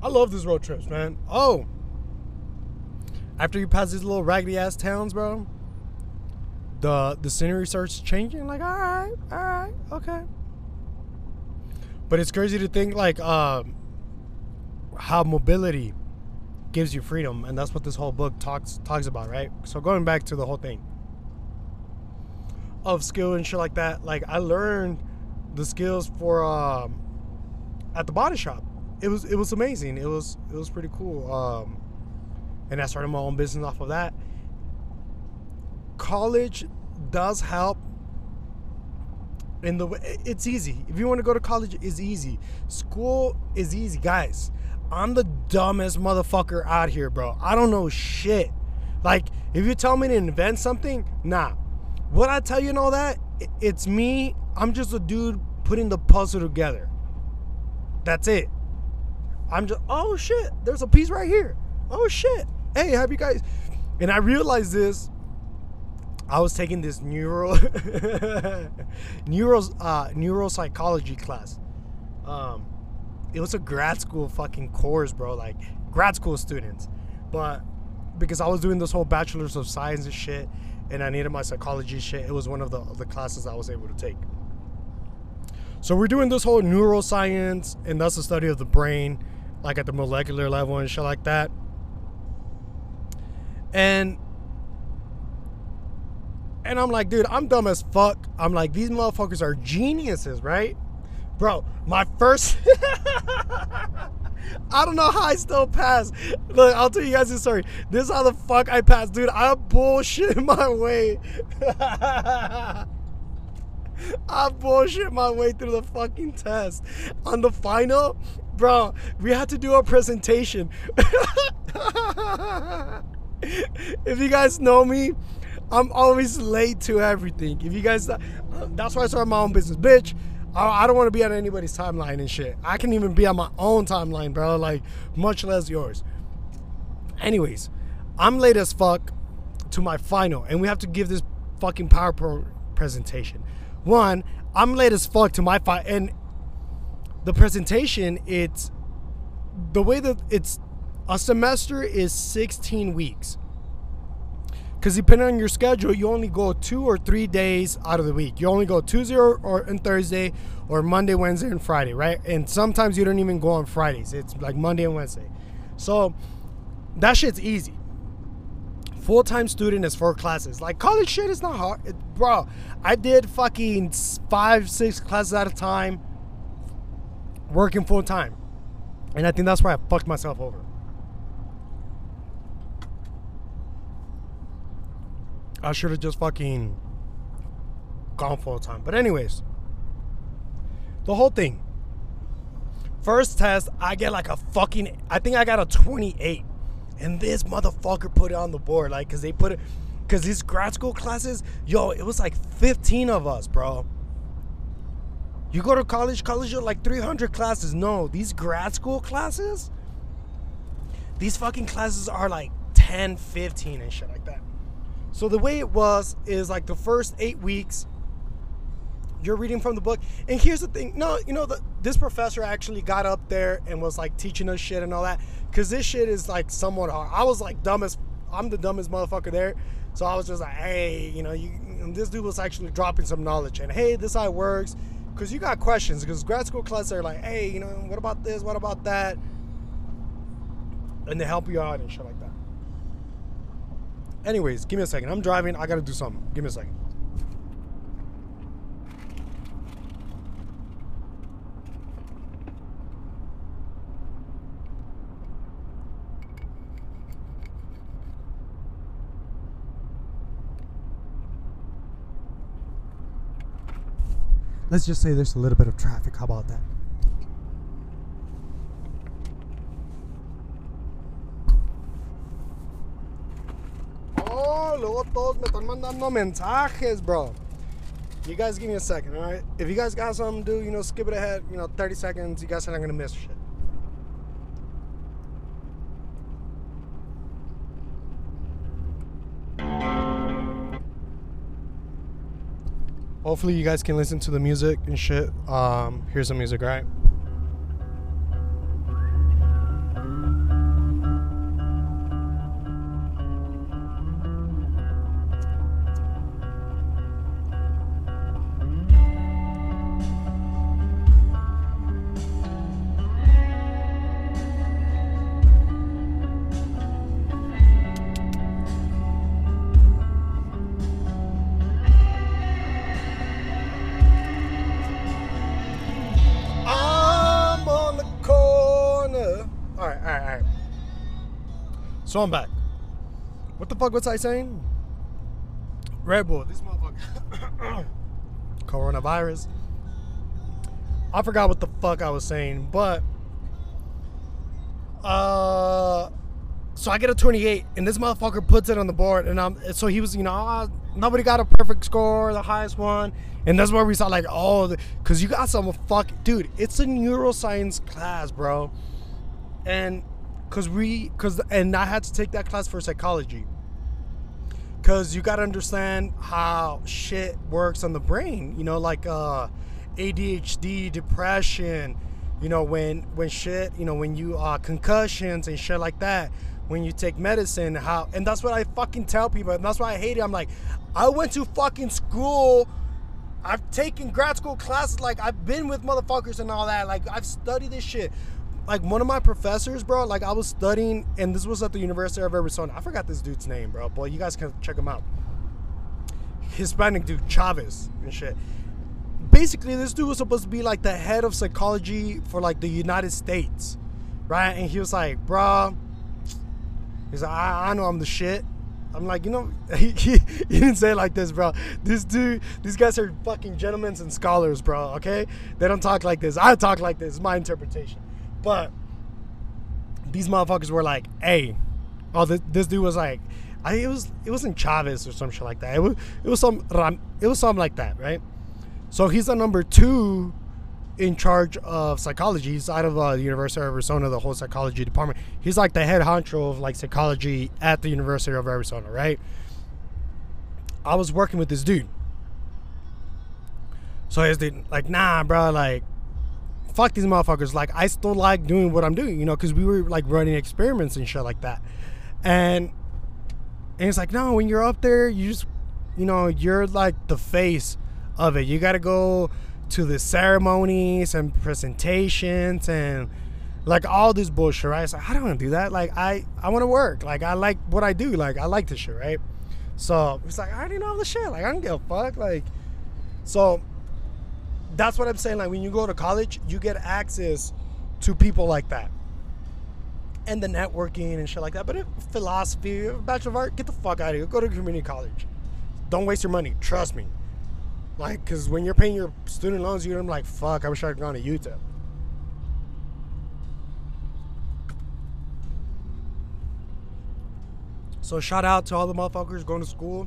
I love these road trips, man. Oh, after you pass these little raggedy ass towns, bro, the the scenery starts changing. Like, all right, all right, okay. But it's crazy to think like uh, how mobility gives you freedom, and that's what this whole book talks talks about, right? So going back to the whole thing of skill and shit like that, like I learned the skills for um, at the body shop. It was it was amazing. It was it was pretty cool. Um, and I started my own business off of that. College does help in the way it's easy. If you want to go to college, it's easy. School is easy, guys. I'm the dumbest motherfucker out here, bro. I don't know shit. Like, if you tell me to invent something, nah. What I tell you and all that, it's me. I'm just a dude putting the puzzle together. That's it. I'm just, oh shit, there's a piece right here. Oh shit. Hey, have you guys? And I realized this. I was taking this neuro, [LAUGHS] neuro, uh, neuropsychology class. Um, it was a grad school fucking course, bro. Like grad school students. But because I was doing this whole bachelor's of science and shit, and I needed my psychology shit, it was one of the, the classes I was able to take. So we're doing this whole neuroscience, and that's the study of the brain, like at the molecular level and shit like that. And and I'm like, dude, I'm dumb as fuck. I'm like, these motherfuckers are geniuses, right? Bro, my first. [LAUGHS] I don't know how I still passed. Look, I'll tell you guys this story. This is how the fuck I passed, dude. I bullshit [LAUGHS] my way. [LAUGHS] I bullshit my way through the fucking test. On the final, bro, we had to do a presentation. [LAUGHS] if you guys know me, I'm always late to everything. If you guys, uh, that's why I started my own business, bitch. I don't want to be on anybody's timeline and shit. I can even be on my own timeline, bro. Like, much less yours. Anyways, I'm late as fuck to my final, and we have to give this fucking PowerPoint presentation. One, I'm late as fuck to my final, and the presentation, it's the way that it's a semester is 16 weeks. Because depending on your schedule, you only go two or three days out of the week. You only go Tuesday or, or and Thursday, or Monday, Wednesday, and Friday, right? And sometimes you don't even go on Fridays. It's like Monday and Wednesday. So that shit's easy. Full time student is four classes. Like college shit is not hard, it, bro. I did fucking five, six classes at a time, working full time, and I think that's why I fucked myself over. I should have just fucking gone full time. But anyways, the whole thing. First test, I get like a fucking. I think I got a 28, and this motherfucker put it on the board, like, cause they put it, cause these grad school classes, yo, it was like 15 of us, bro. You go to college, college are like 300 classes. No, these grad school classes, these fucking classes are like 10, 15 and shit like that. So the way it was is like the first eight weeks, you're reading from the book. And here's the thing no, you know, the, this professor actually got up there and was like teaching us shit and all that. Cause this shit is like somewhat hard. I was like dumbest, I'm the dumbest motherfucker there. So I was just like, hey, you know, you, this dude was actually dropping some knowledge and hey, this how it works. Cause you got questions. Because grad school classes are like, hey, you know, what about this? What about that? And they help you out and shit like that. Anyways, give me a second. I'm driving. I gotta do something. Give me a second. Let's just say there's a little bit of traffic. How about that? Oh, luego todos me están mandando mensajes, bro. You guys give me a second, alright? If you guys got something to do, you know, skip it ahead, you know, 30 seconds. You guys are not gonna miss shit. Hopefully you guys can listen to the music and shit. Um, here's some music, right? So I'm back. What the fuck was I saying? Red Bull, this motherfucker. [COUGHS] Coronavirus. I forgot what the fuck I was saying, but uh so I get a 28 and this motherfucker puts it on the board and I'm so he was you know ah, nobody got a perfect score the highest one and that's where we saw like oh because you got some fuck dude it's a neuroscience class bro and because we because and I had to take that class for psychology. Because you got to understand how shit works on the brain you know like uh ADHD depression you know when when shit you know when you uh concussions and shit like that when you take medicine how and that's what i fucking tell people and that's why i hate it. I'm like i went to fucking school i've taken grad school classes like i've been with motherfuckers and all that like i've studied this shit like one of my professors bro like i was studying and this was at the university of arizona i forgot this dude's name bro but you guys can check him out hispanic dude chavez and shit basically this dude was supposed to be like the head of psychology for like the United States, right? And he was like, bro, he's like, I, I know I'm the shit." I'm like, you know, [LAUGHS] he, he didn't say it like this, bro. This dude, these guys are fucking gentlemen and scholars, bro. Okay, they don't talk like this. I talk like this. It's my interpretation, but these motherfuckers were like, "Hey," oh, this, this dude was like, I it was it wasn't Chavez or some shit like that. It was it was some it was something like that, right? So he's the number two in charge of psychology. He's out of uh, the University of Arizona, the whole psychology department. He's like the head honcho of like psychology at the University of Arizona, right? I was working with this dude. So he's the, like, nah, bro, like, fuck these motherfuckers. Like, I still like doing what I'm doing, you know, because we were like running experiments and shit like that. And and it's like, no, when you're up there, you just, you know, you're like the face of it. You got to go to the ceremonies and presentations and like all this bullshit, right? So I don't want to do that. Like I, I want to work. Like I like what I do. Like I like this shit, right? So it's like I already know all the shit. Like I don't give a fuck. Like so that's what I'm saying. Like when you go to college, you get access to people like that. And the networking and shit like that. But if philosophy, bachelor of art, get the fuck out of here. Go to community college. don't waste your money. Trust me. Like, cause when you're paying your student loans, you're like, fuck, I wish I'd gone to UTEP. So shout out to all the motherfuckers going to school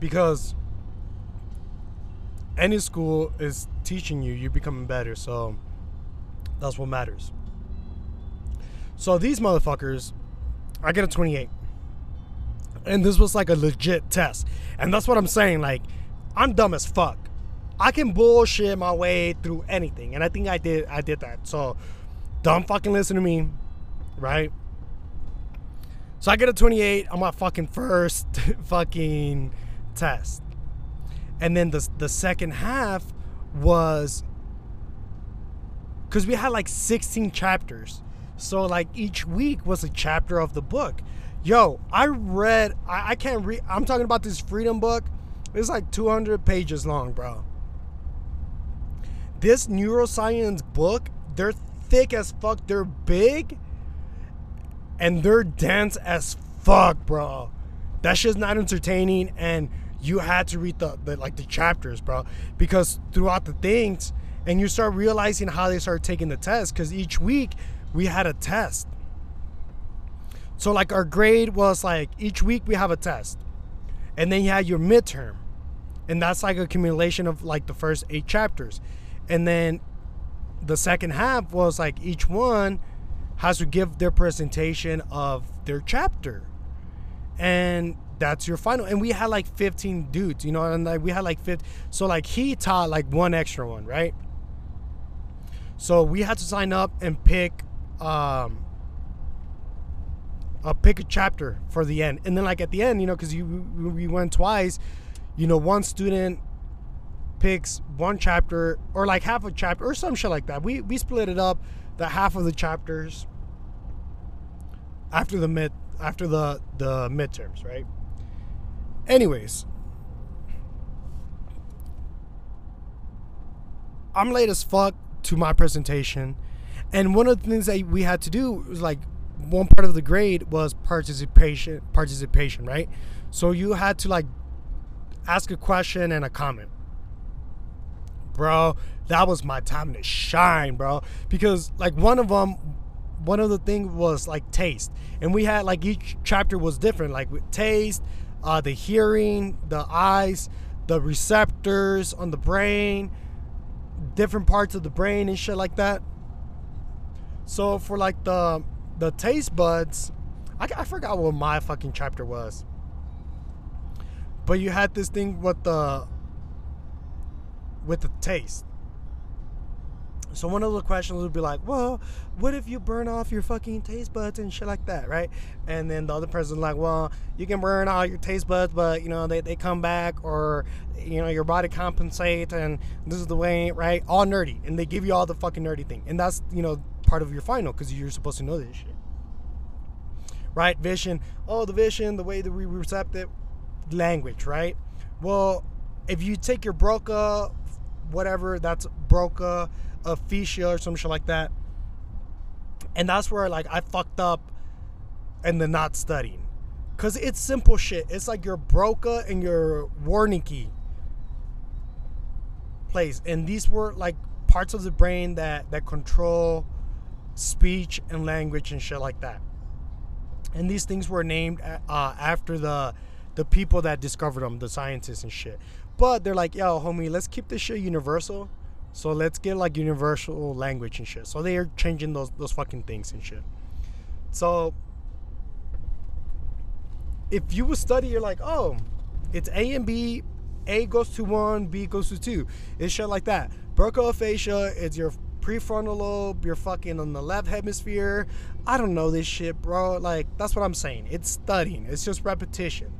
because any school is teaching you, you're becoming better. So that's what matters. So these motherfuckers, I get a 28. And this was like a legit test. And that's what I'm saying. Like, I'm dumb as fuck. I can bullshit my way through anything. And I think I did I did that. So don't fucking listen to me. Right? So I get a 28 on my fucking first [LAUGHS] fucking test. And then the the second half was cuz we had like 16 chapters. So like each week was a chapter of the book. Yo, I read I, I can't read I'm talking about this freedom book. It's like 200 pages long, bro. This neuroscience book, they're thick as fuck, they're big and they're dense as fuck, bro. That shit's not entertaining, and you had to read the, the like the chapters, bro, because throughout the things, and you start realizing how they start taking the test, because each week we had a test. So like our grade was like each week we have a test, and then you had your midterm, and that's like accumulation of like the first eight chapters, and then the second half was like each one has to give their presentation of their chapter. And that's your final. And we had like 15 dudes, you know, and like we had like 50. So like he taught like one extra one, right? So we had to sign up and pick um uh, pick a chapter for the end. And then like at the end, you know, because you we went twice, you know, one student picks one chapter or like half a chapter or some shit like that. We we split it up the half of the chapters after the mid after the the midterms, right? Anyways, I'm late as fuck to my presentation, and one of the things that we had to do was like one part of the grade was participation participation, right? So you had to like ask a question and a comment. Bro, that was my time to shine, bro. Because like one of them one of the things was like taste and we had like each chapter was different like with taste uh, the hearing the eyes the receptors on the brain different parts of the brain and shit like that. So for like the the taste buds I, I forgot what my fucking chapter was. But you had this thing with the with the taste so one of the questions would be like, well, what if you burn off your fucking taste buds and shit like that, right? And then the other person's like, well, you can burn all your taste buds, but you know, they, they come back or you know, your body compensates and this is the way, right? All nerdy. And they give you all the fucking nerdy thing. And that's, you know, part of your final because you're supposed to know this shit. Right? Vision. Oh, the vision, the way that we receptive language, right? Well, if you take your Broca, whatever, that's Broca aphasia or some shit like that. And that's where like I fucked up and the not studying. Cause it's simple shit. It's like your Broca and your Wernicke place. And these were like parts of the brain that that control speech and language and shit like that. And these things were named uh, after the the people that discovered them, the scientists and shit. But they're like, yo, homie, let's keep this shit universal. So let's get like universal language and shit. So they are changing those those fucking things and shit. So if you would study, you're like, oh, it's A and B. A goes to one, B goes to two. It's shit like that. Broca aphasia is your prefrontal lobe, you're fucking on the left hemisphere. I don't know this shit, bro. Like, that's what I'm saying. It's studying, it's just repetition.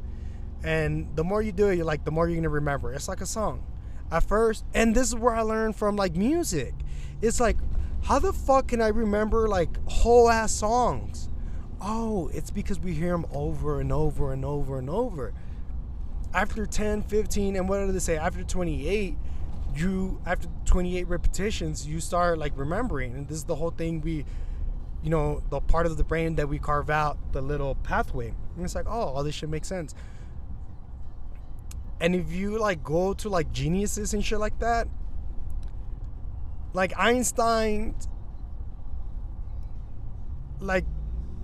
And the more you do it, you're like, the more you're gonna remember. It's like a song at first. And this is where I learned from like music. It's like, how the fuck can I remember like whole ass songs? Oh, it's because we hear them over and over and over and over. After 10, 15, and what did they say? After 28, you after 28 repetitions, you start like remembering. And this is the whole thing we you know, the part of the brain that we carve out, the little pathway. And it's like, oh, all this shit makes sense. And if you like go to like geniuses and shit like that, like Einstein, like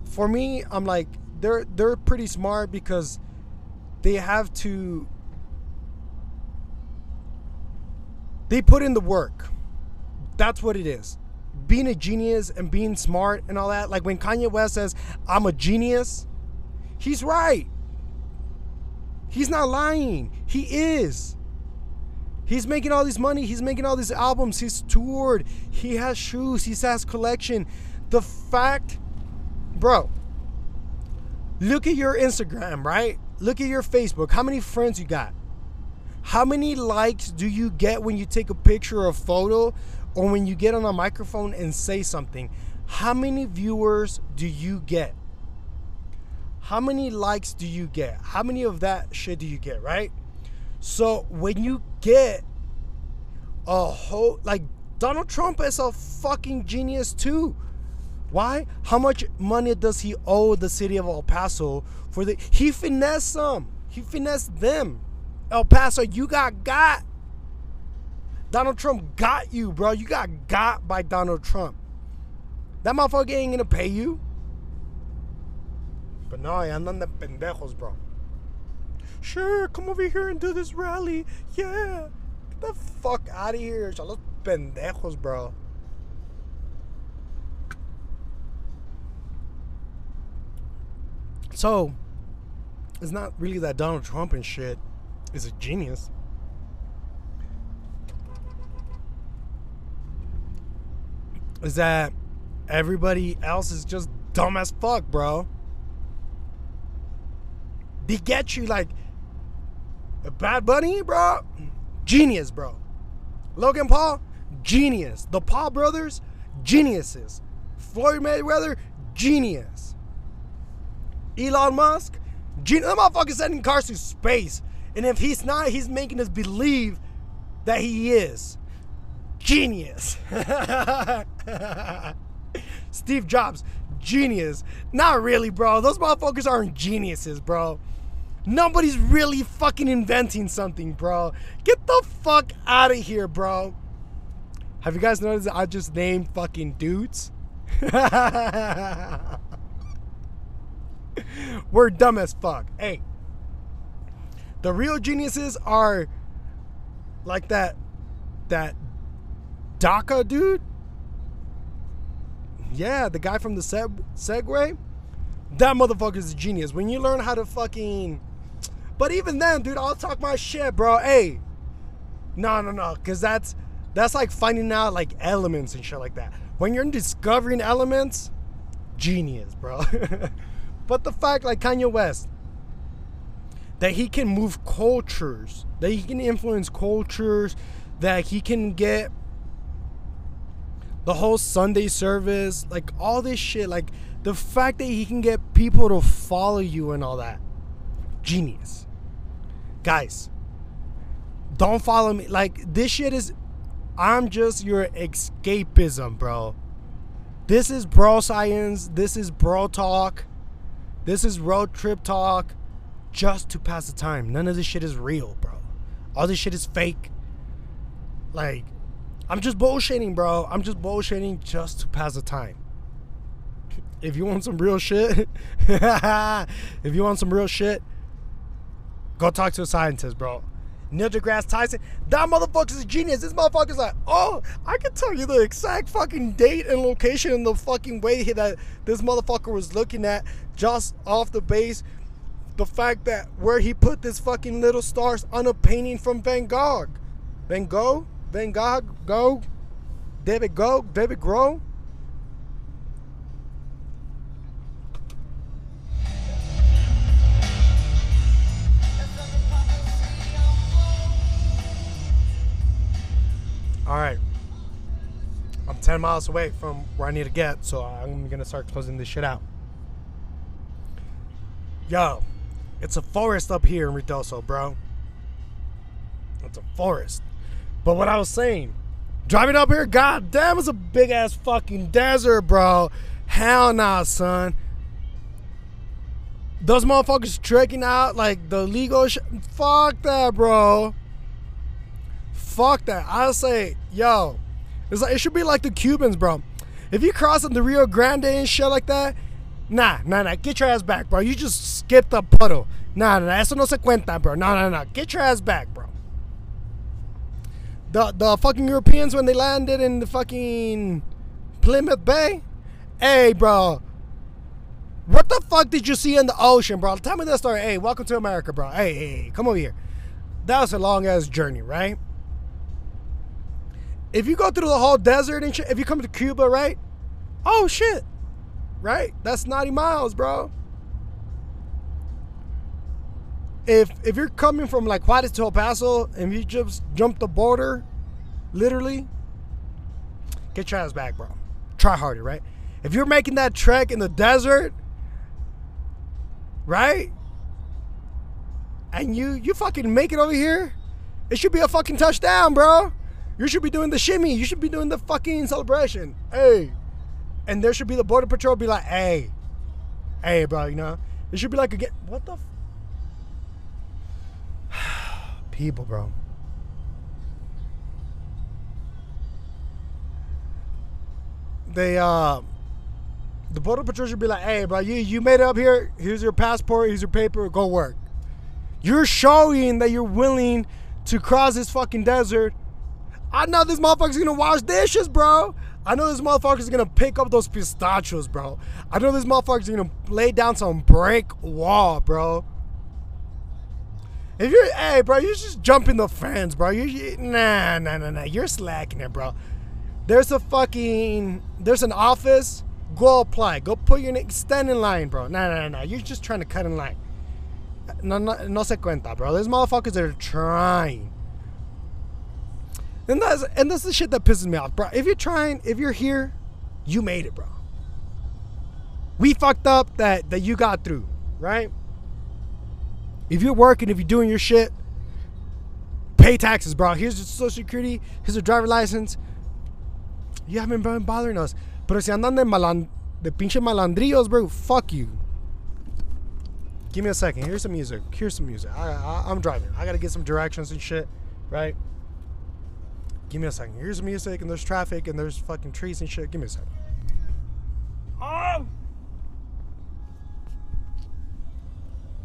for me, I'm like they're they're pretty smart because they have to they put in the work. That's what it is. Being a genius and being smart and all that. Like when Kanye West says, I'm a genius, he's right. He's not lying. He is. He's making all this money. He's making all these albums. He's toured. He has shoes. He has collection. The fact, bro, look at your Instagram, right? Look at your Facebook. How many friends you got? How many likes do you get when you take a picture or a photo or when you get on a microphone and say something? How many viewers do you get? How many likes do you get? How many of that shit do you get, right? So when you get a whole like Donald Trump is a fucking genius too. Why? How much money does he owe the city of El Paso for the he finessed them. He finessed them. El Paso, you got got. Donald Trump got you, bro. You got got by Donald Trump. That motherfucker ain't gonna pay you. But no, andan de pendejos, bro. Sure, come over here and do this rally. Yeah. Get the fuck out of here. Son los pendejos, bro. So, it's not really that Donald Trump and shit is a genius. Is that everybody else is just dumb as fuck, bro. They get you like a Bad Bunny, bro. Genius, bro. Logan Paul, genius. The Paul brothers, geniuses. Floyd Mayweather, genius. Elon Musk, genius. That motherfucker sending cars to space. And if he's not, he's making us believe that he is. Genius. [LAUGHS] Steve Jobs, genius. Not really, bro. Those motherfuckers aren't geniuses, bro. Nobody's really fucking inventing something, bro. Get the fuck out of here, bro. Have you guys noticed I just named fucking dudes? [LAUGHS] We're dumb as fuck. Hey, the real geniuses are like that that DACA dude. Yeah, the guy from the seg- Segway. That motherfucker's a genius. When you learn how to fucking. But even then, dude, I'll talk my shit, bro. Hey, no, no, no, because that's that's like finding out like elements and shit like that. When you're discovering elements, genius, bro. [LAUGHS] but the fact, like Kanye West, that he can move cultures, that he can influence cultures, that he can get the whole Sunday service, like all this shit, like the fact that he can get people to follow you and all that. Genius. Guys, don't follow me. Like this shit is I'm just your escapism, bro. This is bro science. This is bro talk. This is road trip talk just to pass the time. None of this shit is real, bro. All this shit is fake. Like, I'm just bullshitting, bro. I'm just bullshitting just to pass the time. If you want some real shit, [LAUGHS] if you want some real shit, go talk to a scientist, bro. Neil deGrasse Tyson, that motherfucker's a genius. This motherfucker's like, oh, I can tell you the exact fucking date and location and the fucking way that this motherfucker was looking at just off the base the fact that where he put this fucking little stars on a painting from Van Gogh. Van Gogh? Van Gogh? Go? David Go? David Grohl? All right. I'm 10 miles away from where I need to get, so I'm to start closing this shit out. Yo, it's a forest up here in Ruidoso, bro. It's a forest. But what I was saying, driving up here, god damn, it's a big ass fucking desert, bro. Hell nah, son. those motherfuckers trekking out like the legal sh- fuck that, bro. Fuck that. I'll say, yo, it's like it should be like the Cubans, bro. If you cross the Rio Grande and shit like that, nah, nah, nah, get your ass back, bro. You just skip the puddle. Nah, nah, eso no se cuenta, bro. Nah, nah, nah, get your ass back, bro. The the fucking Europeans when they landed in the fucking Plymouth Bay, hey, bro. What the fuck did you see in the ocean, bro? Tell me that story. Hey, welcome to America, bro. Hey, hey, hey come over here. That was a long ass journey, right? If you go through the whole desert and shit, if you come to Cuba, right? Oh shit. Right? That's 90 miles, bro. If if you're coming from like Juarez to El Paso and you just jump the border, literally, get your ass back, bro. Try harder, right? If you're making that trek in the desert, right? And you you fucking make it over here, it should be a fucking touchdown, bro. You should be doing the shimmy. You should be doing the fucking celebration. Hey. And there should be the border patrol be like, hey, hey, bro, you know? It should be like a get what the f- [SIGHS] people, bro. They uh the border patrol should be like, hey, bro, you you made it up here. Here's your passport. Here's your paper. Go work. You're showing that you're willing to cross this fucking desert. I know this motherfucker's gonna wash dishes, bro. I know this motherfucker's gonna pick up those pistachios, bro. I know this motherfucker's gonna lay down some brick wall, bro. If you're, hey, bro, you're just jumping the fence, bro. You, you nah, nah, nah, nah. You're slacking it, bro. There's a fucking, there's an office Go apply. Go put your. Stand in line, bro. Nah, nah, nah. You're just trying to cut in line. No, no, no se cuenta, bro. There's motherfuckers are trying. And that's and that's the shit that pisses me off, bro. If you're trying, if you're here, you made it, bro. We fucked up that that you got through, right? If you're working, if you're doing your shit, pay taxes, bro. Here's your social security, here's your driver license. You haven't been bothering us. Pero si andan de, malan de pinche malandrillos, bro, fuck you. Give me a second. Here's some music. Here's some music. I, I, I'm driving. I gotta get some directions and shit, right? Give me a second. Here's music, and there's traffic, and there's fucking trees and shit. Give me a second. Oh!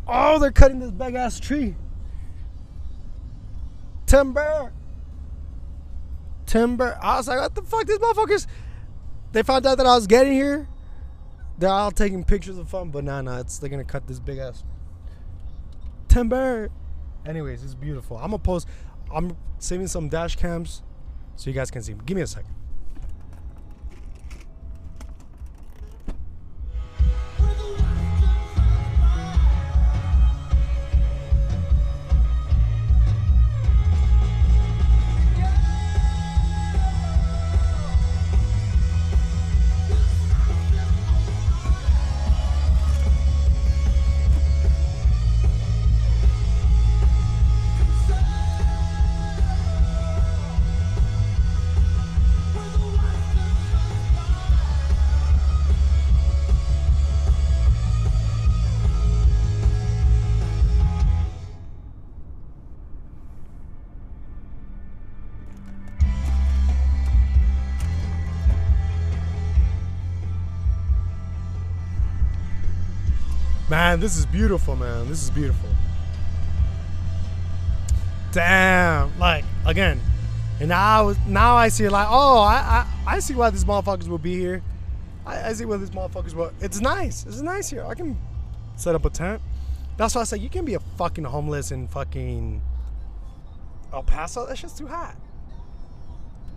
Oh, they're cutting this big ass tree. Timber. Timber. I was like, what the fuck? These motherfuckers they found out that I was getting here. They're all taking pictures of fun, but nah, nah, it's they're gonna cut this big ass timber. Anyways, it's beautiful. I'm gonna post. I'm saving some dash cams so you guys can see. Give me a second. Man, this is beautiful, man. This is beautiful. Damn. Like, again. And now, now I see like, oh, I, I, I see why these motherfuckers will be here. I, I see why these motherfuckers will. It's nice. It's nice here. I can set up a tent. That's why I say you can be a fucking homeless in fucking El Paso. That's just too hot.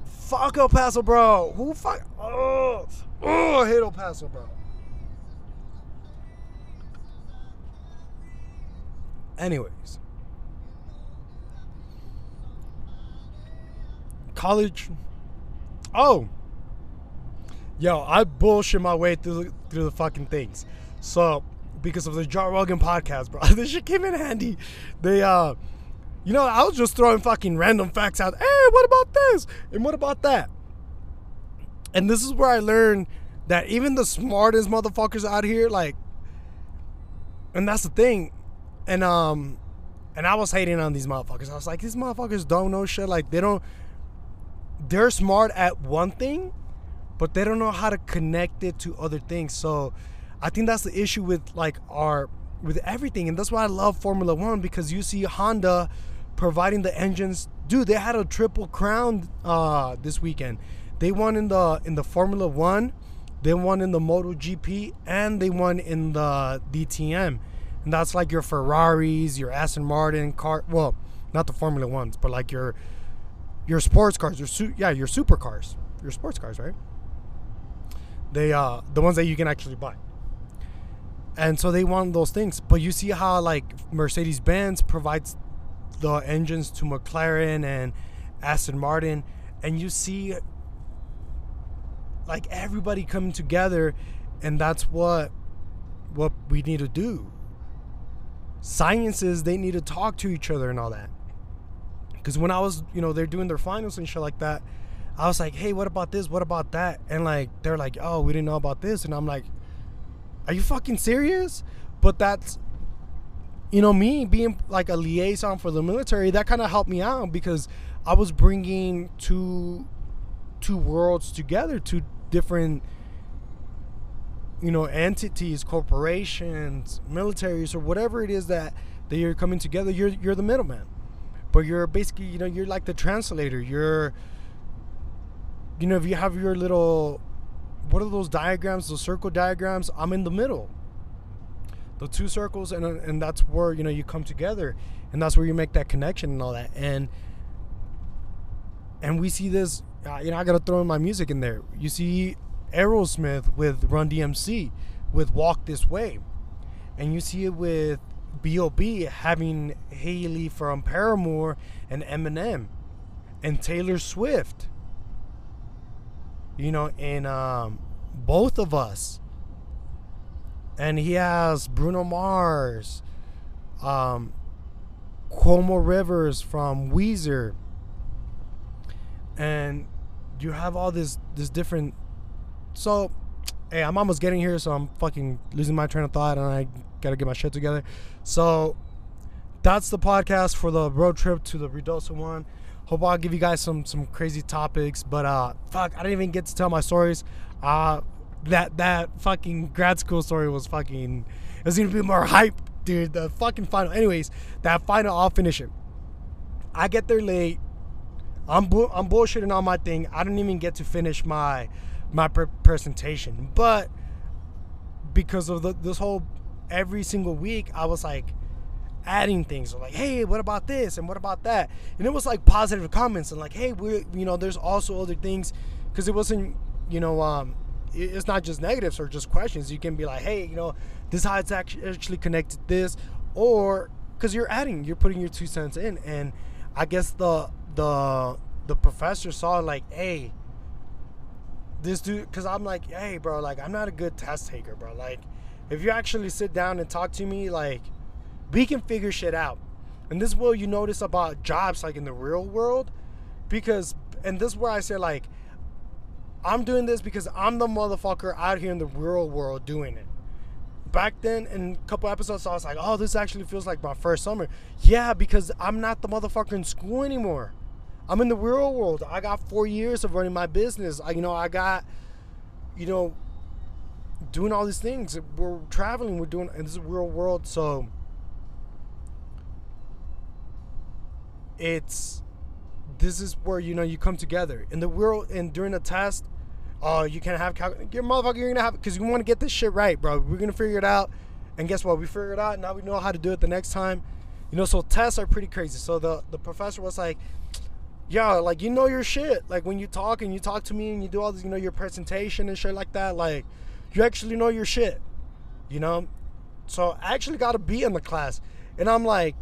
Fuck El Paso, bro. Who fuck? Oh, oh, I hate El Paso, bro. Anyways, college. Oh, yo, I bullshit my way through through the fucking things. So because of the Joe Rogan podcast, bro, [LAUGHS] this shit came in handy. They uh, you know, I was just throwing fucking random facts out. Hey, what about this? And what about that? And this is where I learned that even the smartest motherfuckers out here, like and that's the thing. And um and I was hating on these motherfuckers. I was like, these motherfuckers don't know shit. Like they don't they're smart at one thing, but they don't know how to connect it to other things. So I think that's the issue with like our with everything. And that's why I love Formula One because you see Honda providing the engines. Dude, they had a triple crown uh this weekend. They won in the in the Formula One, they won in the Moto GP, and they won in the DTM and that's like your Ferraris, your Aston Martin car. Well, not the Formula Ones, but like your your sports cars, your su- yeah, your supercars, your sports cars, right? They uh the ones that you can actually buy. And so they want those things, but you see how like Mercedes Benz provides the engines to McLaren and Aston Martin, and you see like everybody coming together, and that's what what we need to do sciences they need to talk to each other and all that. Because when i was you know they're doing their finals and shit like that i was like hey what about this? What about that? And like they're like oh we didn't know about this. And i'm like are you fucking serious? But that's you know me being like a liaison for the military that kind of helped me out because i was bringing two two worlds together two different you know entities corporations militaries or whatever it is that that you're coming together you're you're the middleman. But you're basically you know you're like the translator. You're you know if you have your little what are those diagrams those circle diagrams? I'm in the middle. The two circles and and that's where you know you come together and that's where you make that connection and all that. And and we see this uh, you know i gotta throw in my music in there. You see Aerosmith with Run DMC with Walk This Way. And you see it with B.O.B. having Hayley from Paramore and Eminem and Taylor Swift. You know, and um, both of us. And he has Bruno Mars, um, Cuomo Rivers from Weezer. And you have all this this different so, hey, I'm almost getting here, so I'm fucking losing my train of thought, and I gotta get my shit together. So, that's the podcast for the road trip to the Ruidoso one. Hope I'll give you guys some some crazy topics, but uh, fuck, I didn't even get to tell my stories. Uh, that that fucking grad school story was fucking. It was gonna be more hype, dude. The fucking final. Anyways, that final, I'll finish it. I get there late. I'm bu- I'm bullshitting on my thing. I didn't even get to finish my my pre- presentation. But because of the, this whole every single week, I was like adding things like, hey, what about this and what about that? And it was like positive comments and like, hey, we you know, there's also other things because it wasn't you know um it's not just negatives or just questions. You can be like, hey, you know, this is how it's actually connected this, or because you're adding, you're putting your two cents in, and I guess the the the professor saw like, hey, this dude because i'm like hey bro like i'm not a good test taker bro. Like if you actually sit down and talk to me like we can figure shit out. And this is what you notice about jobs like in the real world because and this is where i say like i'm doing this because i'm the motherfucker out here in the real world doing it. Back then in a couple episodes i was like oh this actually feels like my first summer. Yeah because i'm not the motherfucker in school anymore I'm in the real world. I got four years of running my business. I, you know, I got, you know, doing all these things. We're traveling. We're doing, and this is real world. So it's this is where you know you come together in the world. And during the test, uh, you can't have cal- your motherfucker. You're gonna have because you want to get this shit right, bro. We're gonna figure it out. And guess what? We figured it out. Now we know how to do it the next time. You know, so tests are pretty crazy. So the the professor was like yeah, like you know your shit. Like when you talk and you talk to me and you do all this, you know, your presentation and shit like that, like you actually know your shit. You know? So I actually got to be in the class. And I'm like,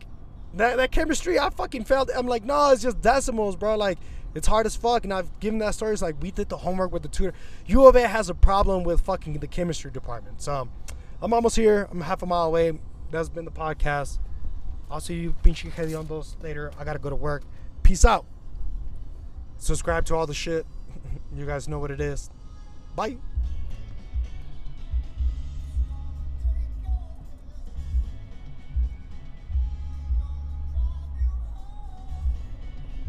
that, that chemistry, I fucking failed. I'm like, no, it's just decimals, bro. Like, it's hard as fuck. And I've given that story. It's like, we did the homework with the tutor. U of A has a problem with fucking the chemistry department. So I'm almost here. I'm half a mile away. That's been the podcast. I'll see you pinche hediondos later. I gotta go to work. Peace out. Subscribe to all the shit. [LAUGHS] You guys know what it is. Bye.